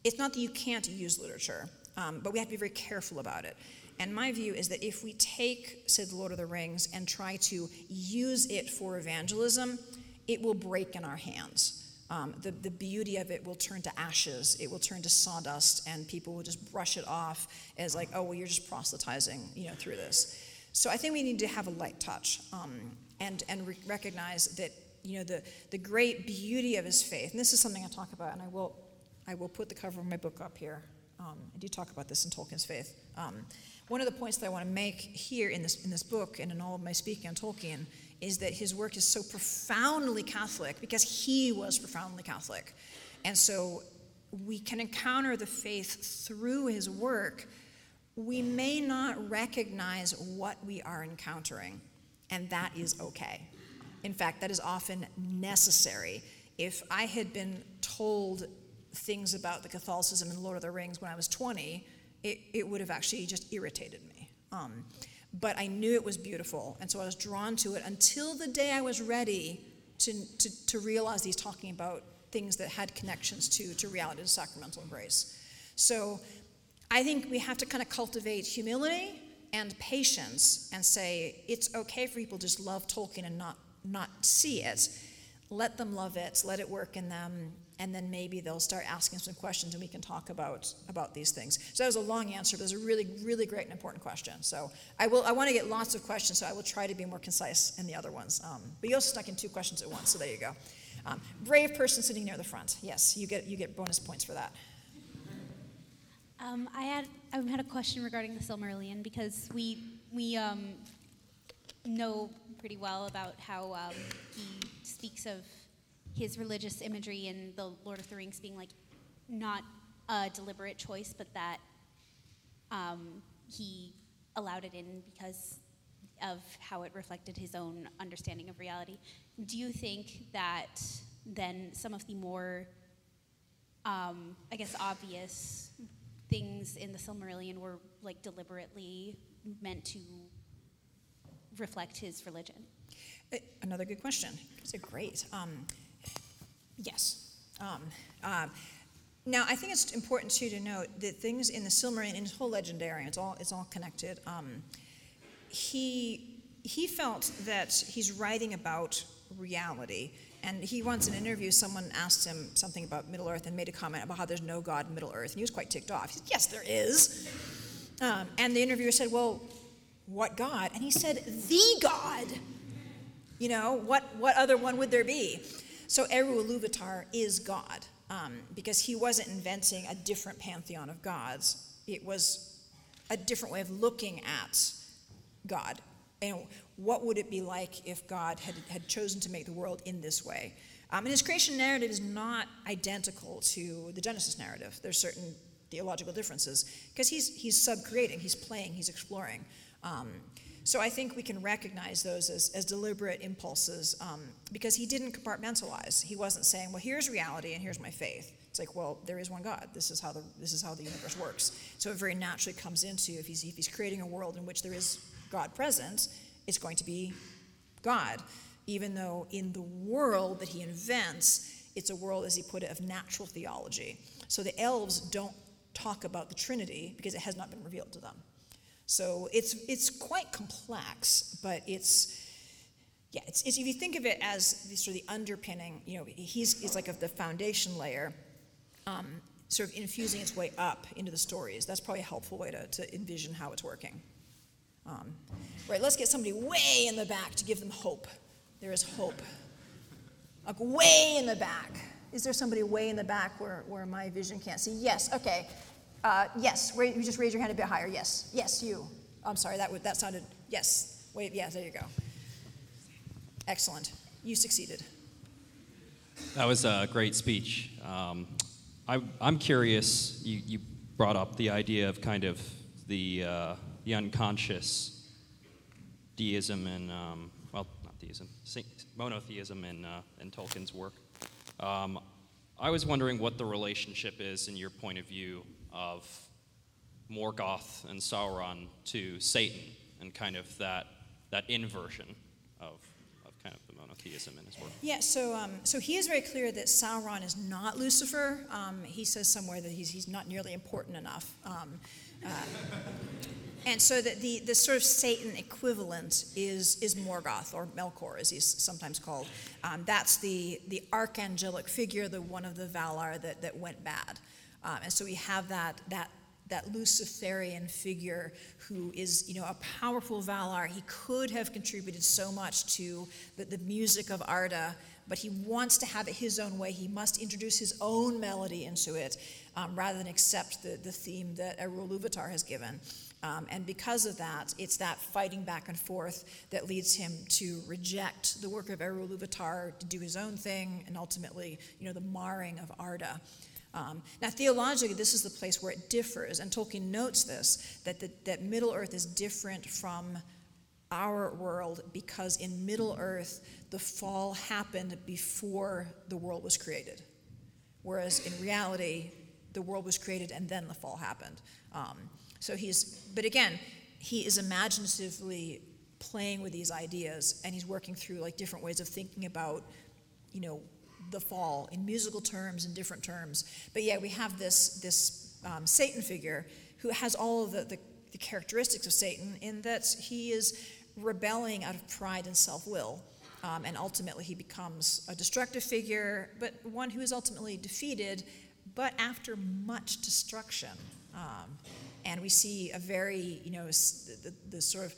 it's not that you can't use literature, um, but we have to be very careful about it. And my view is that if we take, say, The Lord of the Rings and try to use it for evangelism, it will break in our hands. Um, the, the beauty of it will turn to ashes, it will turn to sawdust, and people will just brush it off as like, oh, well, you're just proselytizing, you know, through this. So I think we need to have a light touch. Um, and, and re- recognize that you know the, the great beauty of his faith and this is something i talk about and i will i will put the cover of my book up here. Um, i do talk about this in tolkien's faith. Um, one of the points that i want to make here in this in this book and in all of my speaking on tolkien is that his work is so profoundly catholic because he was profoundly catholic. And so we can encounter the faith through his work. We may not recognize what we are encountering and that is okay. In fact, that is often necessary. If I had been told things about the Catholicism in Lord of the Rings when I was 20, it, it would have actually just irritated me. Um, but I knew it was beautiful, and so I was drawn to it until the day I was ready to, to, to realize he's talking about things that had connections to, to reality of sacramental grace. So I think we have to kind of cultivate humility and patience and say it's okay for people just love Tolkien and not not see it. Let them love it, let it work in them, and then maybe they'll start asking some questions and we can talk about about these things. So that was a long answer, but it was a really, really great and important question. So I will I want to get lots of questions, so I will try to be more concise in the other ones. Um, but you also stuck in two questions at once, so there you go. Um, brave person sitting near the front. Yes, you get you get bonus points for that. Um, I had I had a question regarding the Silmarillion because we we um, know pretty well about how um, he speaks of his religious imagery in the Lord of the Rings being like not a deliberate choice, but that um, he allowed it in because of how it reflected his own understanding of reality. Do you think that then some of the more, um, I guess, obvious things in the Silmarillion were like deliberately meant to reflect his religion? Uh, Another good question. These are great. Um, yes. Um, uh, now, I think it's important too to note that things in the Silmarillion, in his whole legendarium, it's all it's all connected. Um, he he felt that he's writing about reality, and he once in an interview, someone asked him something about Middle Earth and made a comment about how there's no God in Middle Earth, and he was quite ticked off. He said, "Yes, there is." Um, and the interviewer said, "Well, what God?" And he said, "The God." You know, what, what other one would there be? So Eru Iluvatar is God, um, because he wasn't inventing a different pantheon of gods. It was a different way of looking at God. And what would it be like if God had, had chosen to make the world in this way? Um, and his creation narrative is not identical to the Genesis narrative. There's certain theological differences because he's, he's sub-creating, he's playing, he's exploring. Um, so I think we can recognize those as, as deliberate impulses um, because he didn't compartmentalize. He wasn't saying, well, here's reality and here's my faith. It's like, well, there is one God. This is how the, this is how the universe works. So it very naturally comes into if he's, if he's creating a world in which there is God present, it's going to be God, even though in the world that he invents, it's a world, as he put it, of natural theology. So the elves don't talk about the Trinity because it has not been revealed to them. So it's, it's quite complex, but it's, yeah, it's, it's, if you think of it as the, sort of the underpinning, you know, he's, he's like of the foundation layer, um, sort of infusing its way up into the stories. That's probably a helpful way to, to envision how it's working. Um, right, let's get somebody way in the back to give them hope. There is hope. Like way in the back. Is there somebody way in the back where, where my vision can't see? Yes, okay. Uh, yes, wait, you just raise your hand a bit higher. Yes, yes, you. I'm sorry, that, would, that sounded, yes. Wait, yeah, there you go. Excellent. You succeeded. That was a great speech. Um, I, I'm curious, you, you brought up the idea of kind of the, uh, the unconscious deism and, um, well, not deism, monotheism in, uh, in Tolkien's work. Um, I was wondering what the relationship is, in your point of view, of Morgoth and Sauron to Satan and kind of that, that inversion of, of kind of the monotheism in his work. Yeah, so, um, so he is very clear that Sauron is not Lucifer. Um, he says somewhere that he's, he's not nearly important enough. Um, uh, and so that the, the sort of Satan equivalent is, is Morgoth, or Melkor, as he's sometimes called. Um, that's the, the archangelic figure, the one of the Valar that, that went bad. Um, and so we have that, that, that Luciferian figure who is, you know, a powerful Valar. He could have contributed so much to the, the music of Arda, but he wants to have it his own way. He must introduce his own melody into it um, rather than accept the, the theme that Eru Iluvatar has given. Um, and because of that, it's that fighting back and forth that leads him to reject the work of Eru Iluvatar, to do his own thing, and ultimately, you know, the marring of Arda. Um, now, theologically, this is the place where it differs, and Tolkien notes this that, the, that Middle Earth is different from our world because in Middle Earth, the fall happened before the world was created. Whereas in reality, the world was created and then the fall happened. Um, so he's, but again, he is imaginatively playing with these ideas and he's working through like different ways of thinking about, you know, the fall in musical terms and different terms. But yeah, we have this, this um, Satan figure who has all of the, the, the characteristics of Satan in that he is rebelling out of pride and self will. Um, and ultimately, he becomes a destructive figure, but one who is ultimately defeated, but after much destruction. Um, and we see a very, you know, the, the, sort of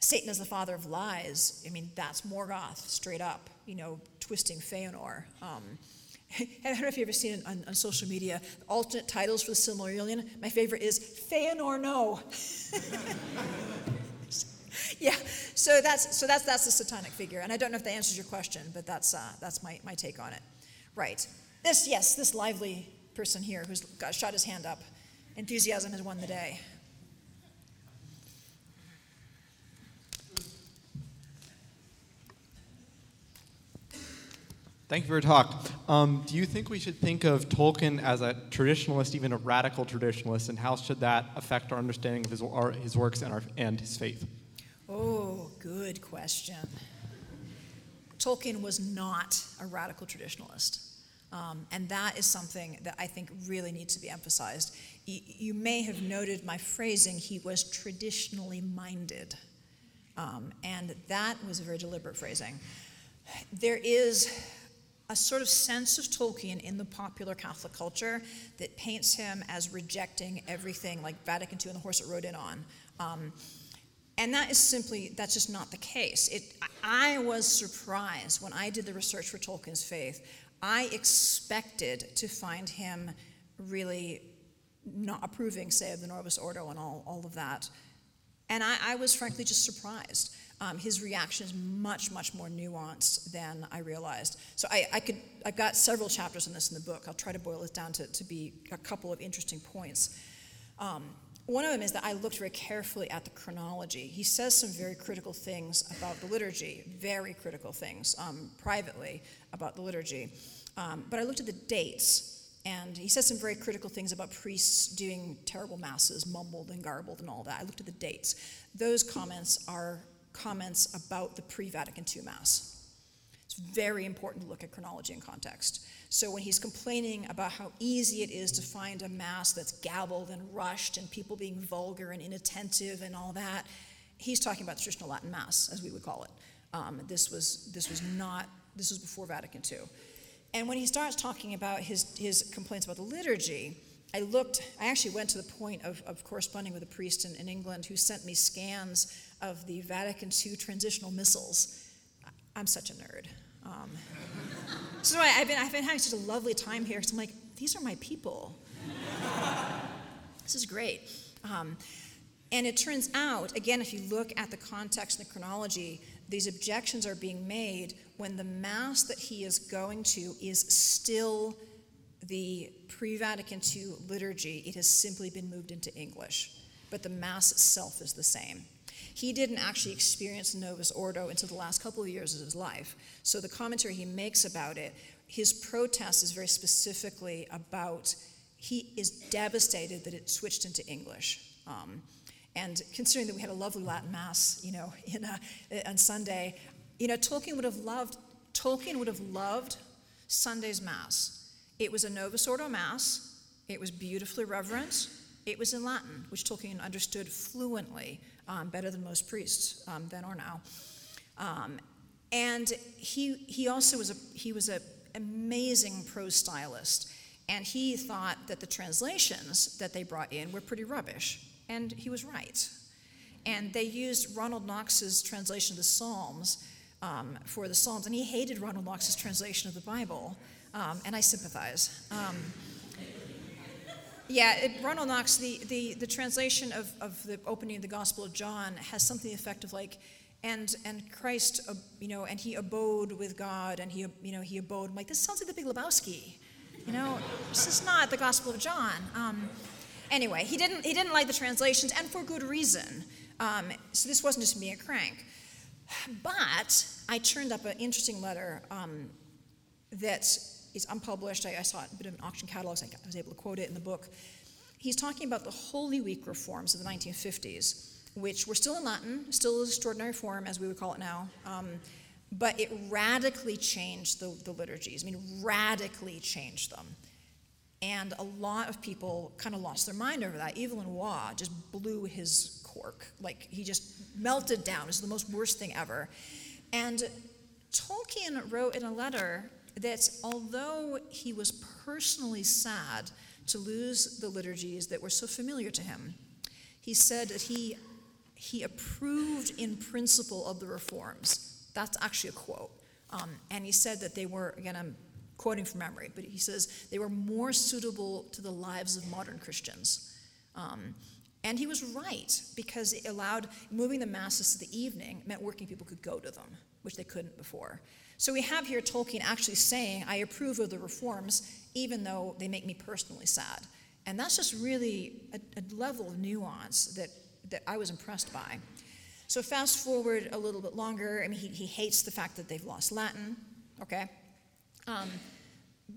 Satan as the father of lies. I mean, that's Morgoth, straight up, you know, twisting Feanor. Um, I don't know if you've ever seen it on, on, social media, alternate titles for the Silmarillion. My favorite is Feanor No. yeah, so that's so that's that's the satanic figure, and I don't know if that answers your question, but that's uh, that's my, my take on it. Right. This yes, this lively person here who's got shot his hand up. Enthusiasm has won the day. Thank you for your talk. Um, do you think we should think of Tolkien as a traditionalist, even a radical traditionalist, and how should that affect our understanding of his, our, his works and, our, and his faith? Oh, good. good question. Tolkien was not a radical traditionalist. Um, and that is something that I think really needs to be emphasized. Y- you may have noted my phrasing, he was traditionally minded. Um, and that was a very deliberate phrasing. There is a sort of sense of Tolkien in the popular Catholic culture that paints him as rejecting everything like Vatican II and the horse it rode in on. Um, and that is simply, that's just not the case. It, I was surprised when I did the research for Tolkien's faith. I expected to find him really not approving, say, of the Novus Ordo and all, all of that. And I, I was frankly just surprised. Um, his reaction is much, much more nuanced than I realized. So I, I, could, I've got several chapters on this in the book. I'll try to boil it down to, to be a couple of interesting points. Um, one of them is that I looked very carefully at the chronology. He says some very critical things about the liturgy, very critical things um, privately about the liturgy. Um, but I looked at the dates, and he says some very critical things about priests doing terrible masses, mumbled and garbled and all that. I looked at the dates. Those comments are comments about the pre Vatican II Mass. It's very important to look at chronology and context. So when he's complaining about how easy it is to find a mass that's gabbled and rushed and people being vulgar and inattentive and all that, he's talking about the traditional Latin Mass, as we would call it. Um, this was this was not this was before Vatican II. And when he starts talking about his his complaints about the liturgy, I looked. I actually went to the point of, of corresponding with a priest in, in England who sent me scans of the Vatican II transitional missals. I'm such a nerd. Um, so I've been, I've been having such a lovely time here. So I'm like, these are my people. this is great. Um, and it turns out, again, if you look at the context and the chronology, these objections are being made when the Mass that he is going to is still the pre Vatican II liturgy. It has simply been moved into English, but the Mass itself is the same. He didn't actually experience Novus Ordo until the last couple of years of his life. So the commentary he makes about it, his protest is very specifically about he is devastated that it switched into English. Um, and considering that we had a lovely Latin Mass, you know, in a, on Sunday, you know, Tolkien would have loved Tolkien would have loved Sunday's Mass. It was a Novus Ordo Mass. It was beautifully reverent. It was in Latin, which Tolkien understood fluently um, better than most priests um, then or now. Um, and he, he also was a, he was an amazing prose stylist. And he thought that the translations that they brought in were pretty rubbish. And he was right. And they used Ronald Knox's translation of the Psalms um, for the Psalms. And he hated Ronald Knox's translation of the Bible. Um, and I sympathize. Um, yeah, it, Ronald Knox, the, the, the translation of, of the opening of the Gospel of John has something the effect of like, and and Christ, uh, you know, and he abode with God, and he, you know, he abode. I'm like, this sounds like the Big Lebowski, you know. this is not the Gospel of John. Um, anyway, he didn't he didn't like the translations, and for good reason. Um, so this wasn't just me a crank. But I turned up an interesting letter um, that is unpublished. I, I, saw it a bit of an auction catalog, so I was able to quote it in the book. He's talking about the Holy Week reforms of the 1950s, which were still in Latin, still extraordinary form, as we would call it now. Um, but it radically changed the, the liturgies. I mean, radically changed them. And a lot of people kind of lost their mind over that. Evelyn Waugh just blew his cork. Like, he just melted down. It was the most worst thing ever. And Tolkien wrote in a letter that although he was personally sad to lose the liturgies that were so familiar to him, he said that he, he approved in principle of the reforms. That's actually a quote. Um, and he said that they were, again, I'm quoting from memory, but he says they were more suitable to the lives of modern Christians. Um, and he was right because it allowed moving the masses to the evening meant working people could go to them, which they couldn't before. So we have here Tolkien actually saying, I approve of the reforms, even though they make me personally sad. And that's just really a, a level of nuance that, that I was impressed by. So fast forward a little bit longer. I mean, he, he hates the fact that they've lost Latin, okay? Um,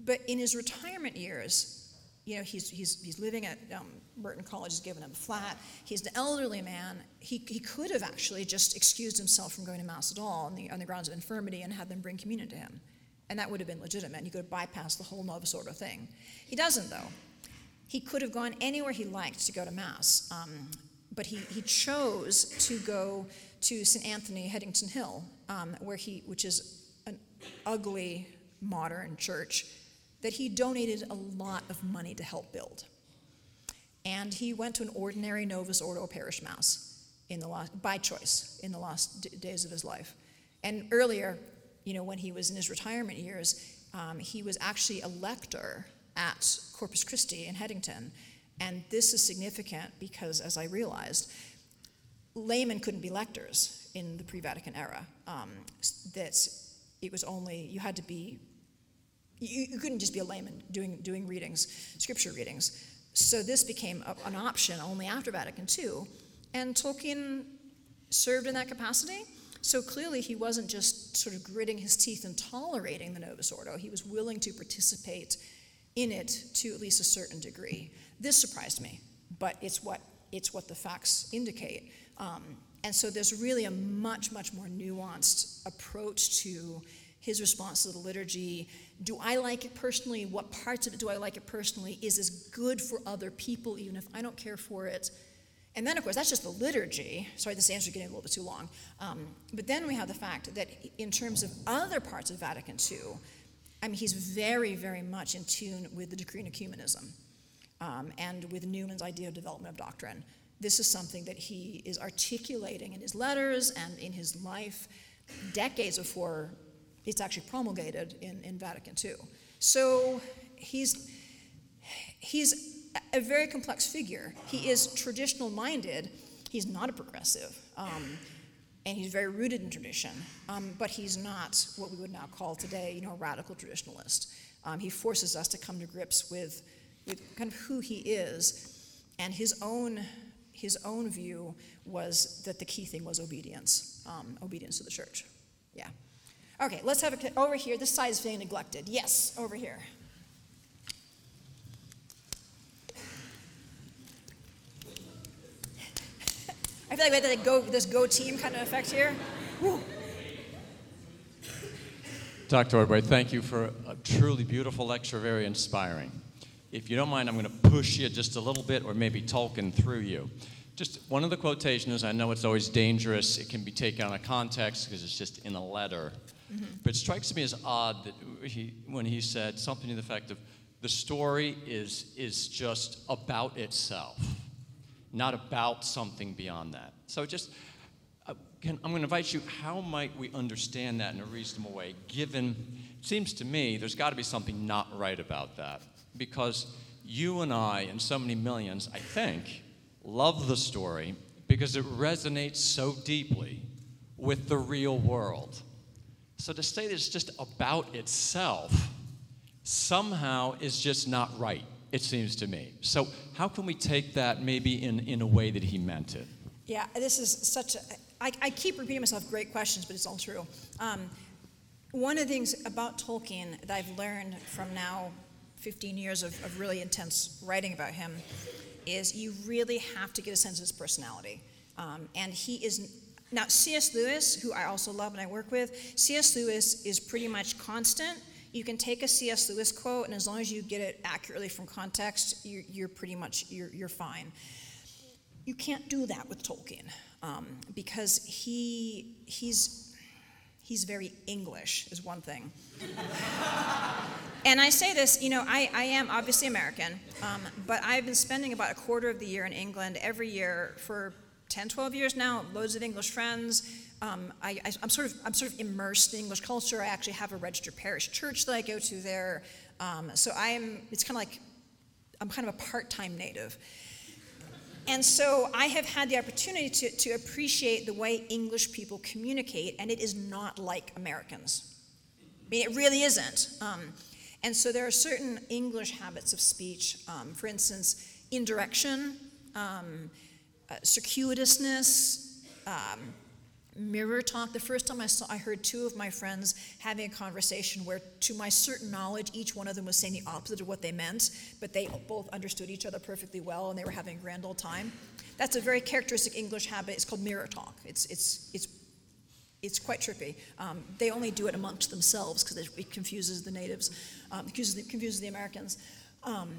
but in his retirement years, you know, he's, he's, he's living at um, Merton College, has given him a flat. He's an elderly man. He, he could have actually just excused himself from going to Mass at all on the, on the grounds of infirmity and had them bring communion to him. And that would have been legitimate. He could have bypassed the whole Novus Ordo thing. He doesn't, though. He could have gone anywhere he liked to go to Mass, um, but he, he chose to go to St. Anthony, Headington Hill, um, where he, which is an ugly modern church that he donated a lot of money to help build. And he went to an ordinary Novus Ordo parish mass in the last, by choice in the last d- days of his life. And earlier, you know, when he was in his retirement years, um, he was actually a lector at Corpus Christi in Headington. And this is significant because, as I realized, laymen couldn't be lectors in the pre-Vatican era. Um, that it was only you had to be you, you couldn't just be a layman doing doing readings, scripture readings. So this became a, an option only after Vatican II, and Tolkien served in that capacity. So clearly, he wasn't just sort of gritting his teeth and tolerating the Novus Ordo. He was willing to participate in it to at least a certain degree. This surprised me, but it's what it's what the facts indicate. Um, and so there's really a much, much more nuanced approach to his response to the liturgy. Do I like it personally? What parts of it do I like it personally? Is this good for other people, even if I don't care for it? And then, of course, that's just the liturgy. Sorry, this answer is getting a little bit too long. Um, but then we have the fact that in terms of other parts of Vatican II, I mean, he's very, very much in tune with the decree of ecumenism um, and with Newman's idea of development of doctrine. This is something that he is articulating in his letters and in his life decades before it's actually promulgated in, in Vatican II. So he's, he's a very complex figure. He is traditional minded, he's not a progressive. Um, and he's very rooted in tradition, um, but he's not what we would now call today, you know, a radical traditionalist. Um, he forces us to come to grips with, with kind of who he is, and his own his own view was that the key thing was obedience, um, obedience to the church. Yeah. Okay, let's have it over here. This side is being neglected. Yes, over here. I feel like we had to go this go team kind of effect here. Whew. Dr. Ordway, thank you for a truly beautiful lecture, very inspiring. If you don't mind, I'm going to push you just a little bit or maybe Tolkien through you. Just one of the quotations, I know it's always dangerous, it can be taken out of context because it's just in a letter. Mm-hmm. But it strikes me as odd that he, when he said something to the effect of, the story is, is just about itself, not about something beyond that. So just, uh, can, I'm going to invite you, how might we understand that in a reasonable way, given, it seems to me, there's got to be something not right about that. Because you and I, and so many millions, I think, love the story because it resonates so deeply with the real world. So to say that it's just about itself somehow is just not right, it seems to me. So, how can we take that maybe in, in a way that he meant it? Yeah, this is such a. I, I keep repeating myself great questions, but it's all true. Um, one of the things about Tolkien that I've learned from now 15 years of, of really intense writing about him is you really have to get a sense of his personality. Um, and he is now C.S. Lewis, who I also love and I work with. C.S. Lewis is pretty much constant. You can take a C.S. Lewis quote, and as long as you get it accurately from context, you're, you're pretty much you're, you're fine. You can't do that with Tolkien um, because he he's he's very English is one thing. and I say this, you know, I, I am obviously American, um, but I've been spending about a quarter of the year in England every year for 10, 12 years now, loads of English friends. Um, I, am sort of I'm sort of immersed in English culture. I actually have a registered parish church that I go to there. Um, so I'm it's kind of like I'm kind of a part-time native. And so I have had the opportunity to, to appreciate the way English people communicate, and it is not like Americans. I mean, it really isn't. Um, and so there are certain English habits of speech, um, for instance, indirection, um, uh, circuitousness, um, mirror talk. The first time I saw, I heard two of my friends having a conversation where, to my certain knowledge, each one of them was saying the opposite of what they meant, but they both understood each other perfectly well and they were having a grand old time. That's a very characteristic English habit. It's called mirror talk. It's it's it's it's quite trippy. Um, they only do it amongst themselves because it confuses the natives, um, confuses, the, confuses the Americans. Um,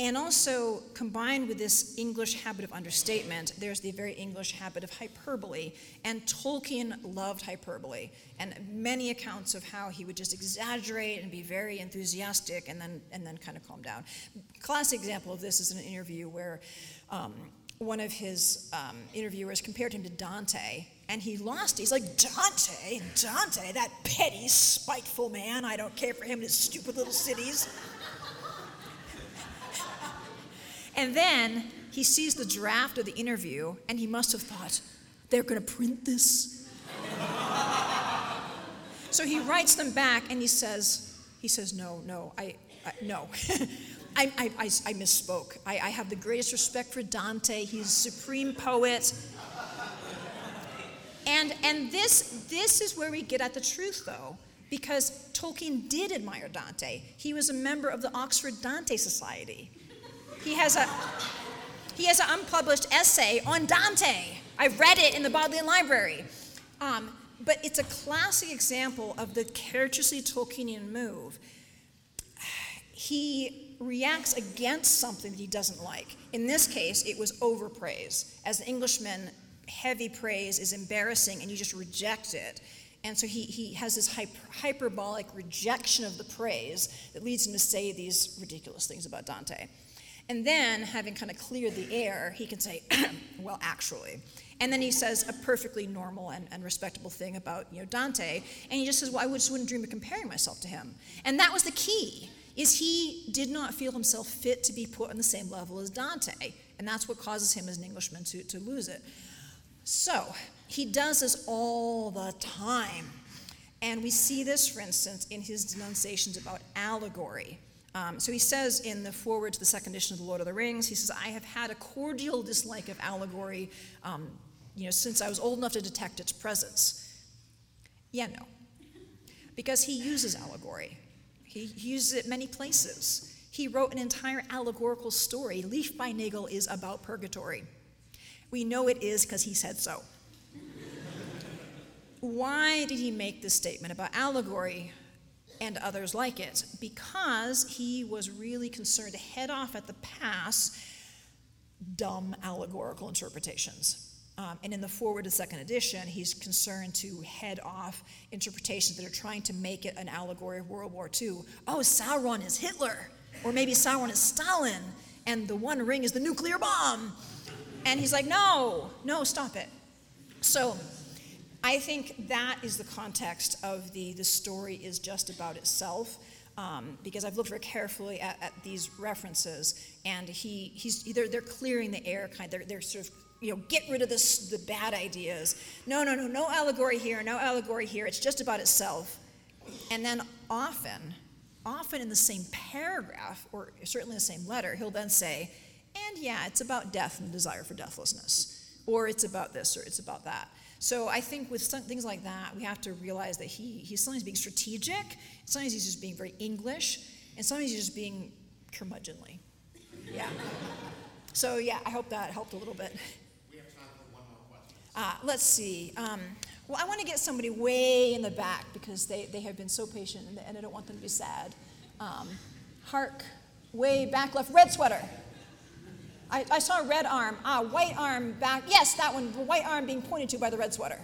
and also, combined with this English habit of understatement, there's the very English habit of hyperbole. And Tolkien loved hyperbole, and many accounts of how he would just exaggerate and be very enthusiastic and then, and then kind of calm down. Classic example of this is an interview where um, one of his um, interviewers compared him to Dante, and he lost. He's like, Dante? Dante, that petty, spiteful man. I don't care for him and his stupid little cities. And then he sees the draft of the interview, and he must have thought, they're going to print this. so he writes them back, and he says, he says, no, no, I, I no. I, I, I, I, misspoke. I, I have the greatest respect for Dante. He's supreme poet. And, and this, this is where we get at the truth, though, because Tolkien did admire Dante. He was a member of the Oxford Dante Society. He has a he has an unpublished essay on Dante. I read it in the Bodleian Library. Um, but it's a classic example of the characteristically Tolkienian move. He reacts against something that he doesn't like. In this case, it was overpraise. As an Englishman, heavy praise is embarrassing and you just reject it. And so he, he has this hyper, hyperbolic rejection of the praise that leads him to say these ridiculous things about Dante. And then, having kind of cleared the air, he can say, well, actually. And then he says a perfectly normal and, and respectable thing about you know, Dante. And he just says, well, I just wouldn't dream of comparing myself to him. And that was the key, is he did not feel himself fit to be put on the same level as Dante. And that's what causes him as an Englishman to, to lose it. So, he does this all the time. And we see this, for instance, in his denunciations about allegory. Um, so he says in the foreword to the second edition of The Lord of the Rings, he says, I have had a cordial dislike of allegory um, you know, since I was old enough to detect its presence. Yeah, no. Because he uses allegory, he, he uses it many places. He wrote an entire allegorical story. Leaf by Niggle is about purgatory. We know it is because he said so. Why did he make this statement about allegory? And others like it because he was really concerned to head off at the pass dumb allegorical interpretations. Um, and in the foreword to second edition, he's concerned to head off interpretations that are trying to make it an allegory of World War II. Oh, Sauron is Hitler, or maybe Sauron is Stalin, and the One Ring is the nuclear bomb. And he's like, no, no, stop it. So I think that is the context of the the story is just about itself. Um, because I've looked very carefully at, at, these references, and he, he's they're, they're clearing the air, kind. They're, they're sort of you know get rid of this the bad ideas. No, no, no, no allegory here, no allegory here. It's just about itself. And then often, often in the same paragraph, or certainly the same letter, he'll then say, "And yeah, it's about death and desire for deathlessness, or it's about this, or it's about that." So I think with some, things like that, we have to realize that he, he's sometimes being strategic, sometimes he's just being very English, and sometimes he's just being curmudgeonly. Yeah. So yeah, I hope that helped a little bit. We have time for one more question. Uh, let's see. Um, well, I want to get somebody way in the back because they, they have been so patient and, and I don't want them to be sad. Um, Hark, way back left, red sweater. I, I, saw a red arm. Ah, white arm back. Yes, that one. The white arm being pointed to by the red sweater.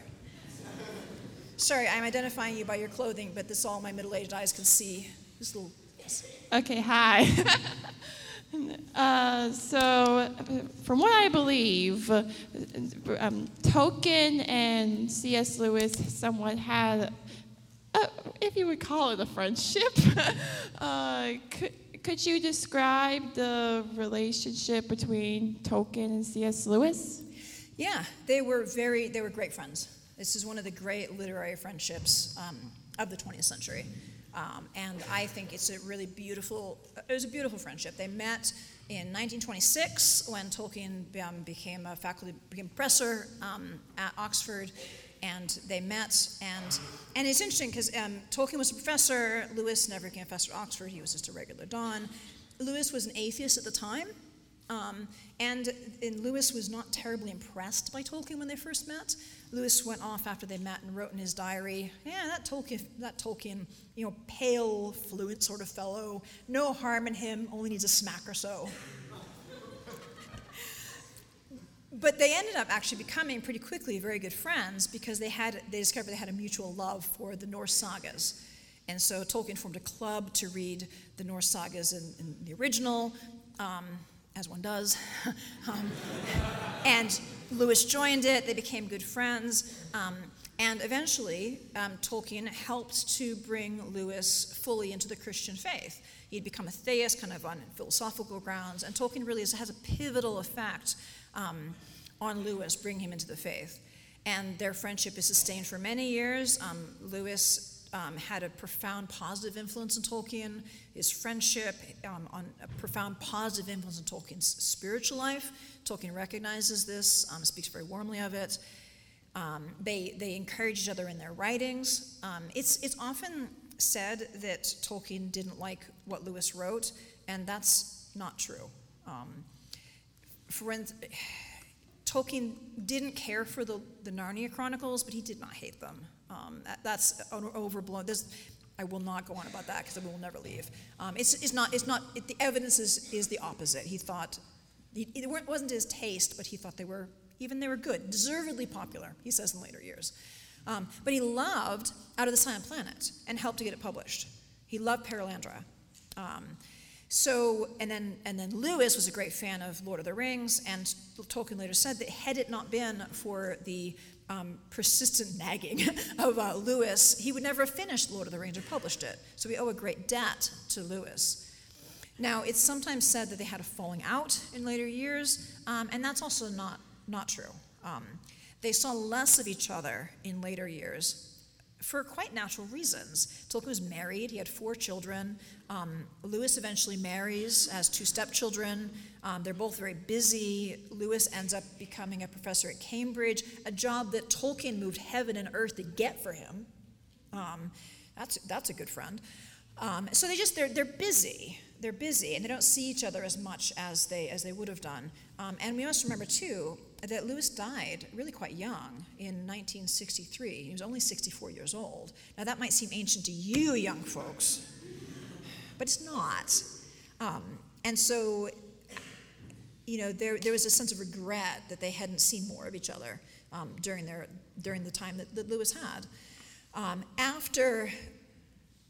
Sorry, I'm identifying you by your clothing, but this all my middle-aged eyes can see. This little. Yes. Okay. Hi. uh, so, from what I believe, um, Tolkien and C.S. Lewis somewhat had, a, if you would call it a friendship. uh, could, could you describe the relationship between Tolkien and C.S. Lewis? Yeah, they were very, they were great friends. This is one of the great literary friendships um, of the 20th century. Um, and I think it's a really beautiful, it was a beautiful friendship. They met in 1926 when Tolkien um, became a faculty, became professor um, at Oxford, and they met. And, and it's interesting because um, Tolkien was a professor, Lewis never became a professor at Oxford, he was just a regular Don. Lewis was an atheist at the time, um, and, and Lewis was not terribly impressed by Tolkien when they first met. Lewis went off after they met and wrote in his diary, "Yeah, that Tolkien, that Tolkien, you know, pale, fluent sort of fellow. No harm in him. Only needs a smack or so." But they ended up actually becoming pretty quickly very good friends because they had they discovered they had a mutual love for the Norse sagas. And so Tolkien formed a club to read the Norse sagas in, in the original. Um, as one does. um, and Lewis joined it, they became good friends. Um, and eventually, um, Tolkien helped to bring Lewis fully into the Christian faith. He'd become a theist, kind of on philosophical grounds, and Tolkien really has a pivotal effect um, on Lewis, bring him into the faith. And their friendship is sustained for many years. Um, Lewis um, had a profound positive influence on Tolkien, his friendship, um, on a profound positive influence on Tolkien's spiritual life. Tolkien recognizes this, um, speaks very warmly of it. Um, they, they encourage each other in their writings. Um, it's, it's often said that Tolkien didn't like what Lewis wrote, and that's not true. Um, for Tolkien didn't care for the, the Narnia Chronicles, but he did not hate them. Um, that, that's overblown. This, I will not go on about that because we will never leave. Um, it's, it's not, it's not it, the evidence is, is the opposite. He thought, he, it wasn't his taste, but he thought they were, even they were good, deservedly popular, he says in later years. Um, but he loved Out of the Silent Planet and helped to get it published. He loved Perelandra. Um, so, and then, and then Lewis was a great fan of Lord of the Rings, and Tolkien later said that had it not been for the um, persistent nagging of uh, Lewis, he would never have finished Lord of the Rings or published it. So we owe a great debt to Lewis. Now, it's sometimes said that they had a falling out in later years, um, and that's also not, not true. Um, they saw less of each other in later years for quite natural reasons. Tolkien was married, he had four children. Um, Lewis eventually marries, has two stepchildren. Um, they're both very busy. Lewis ends up becoming a professor at Cambridge, a job that Tolkien moved heaven and earth to get for him. Um, that's, that's a good friend. Um, so they just, they're, they're busy. They're busy, and they don't see each other as much as they, as they would have done. Um, and we must remember, too, that Lewis died really quite young in 1963. He was only 64 years old. Now, that might seem ancient to you, young folks, but it's not. Um, and so, you know, there, there was a sense of regret that they hadn't seen more of each other um, during, their, during the time that, that Lewis had. Um, after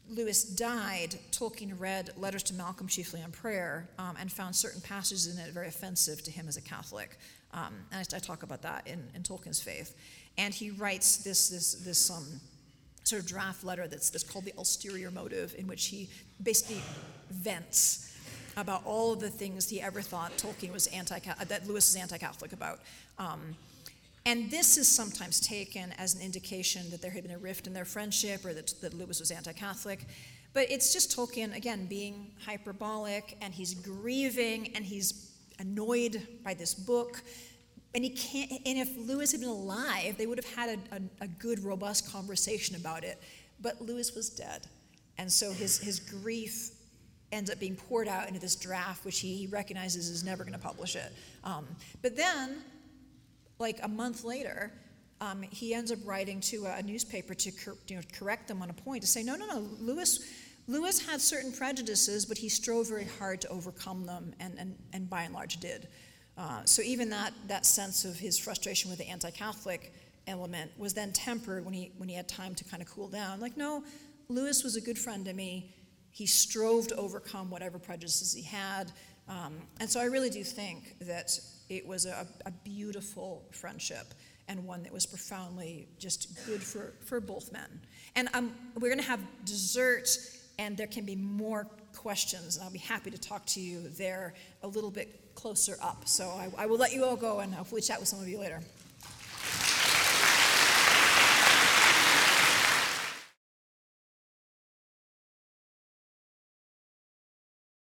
Lewis died, Tolkien read Letters to Malcolm, chiefly on prayer, um, and found certain passages in it very offensive to him as a Catholic. Um, and I, I, talk about that in, in, Tolkien's faith. And he writes this, this, this um, sort of draft letter that's, that's called the Ulterior Motive, in which he basically vents about all of the things he ever thought Tolkien was anti that Lewis is anti-Catholic about. Um, and this is sometimes taken as an indication that there had been a rift in their friendship or that, that Lewis was anti Catholic. But it's just Tolkien, again, being hyperbolic and he's grieving and he's annoyed by this book. And, he can't, and if Lewis had been alive, they would have had a, a, a good, robust conversation about it. But Lewis was dead. And so his, his grief ends up being poured out into this draft, which he recognizes is never going to publish it. Um, but then like a month later, um, he ends up writing to a, newspaper to cor- you know, correct them on a point to say, no, no, no, Lewis, Lewis had certain prejudices, but he strove very hard to overcome them, and, and, and by and large did. Uh, so even that, that sense of his frustration with the anti-Catholic element was then tempered when he, when he had time to kind of cool down. Like, no, Lewis was a good friend to me. He strove to overcome whatever prejudices he had. Um, and so I really do think that it was a, a beautiful friendship and one that was profoundly just good for, for both men. And um, we're going to have dessert, and there can be more questions, and I'll be happy to talk to you there a little bit closer up. So I, I will let you all go and hopefully chat with some of you later.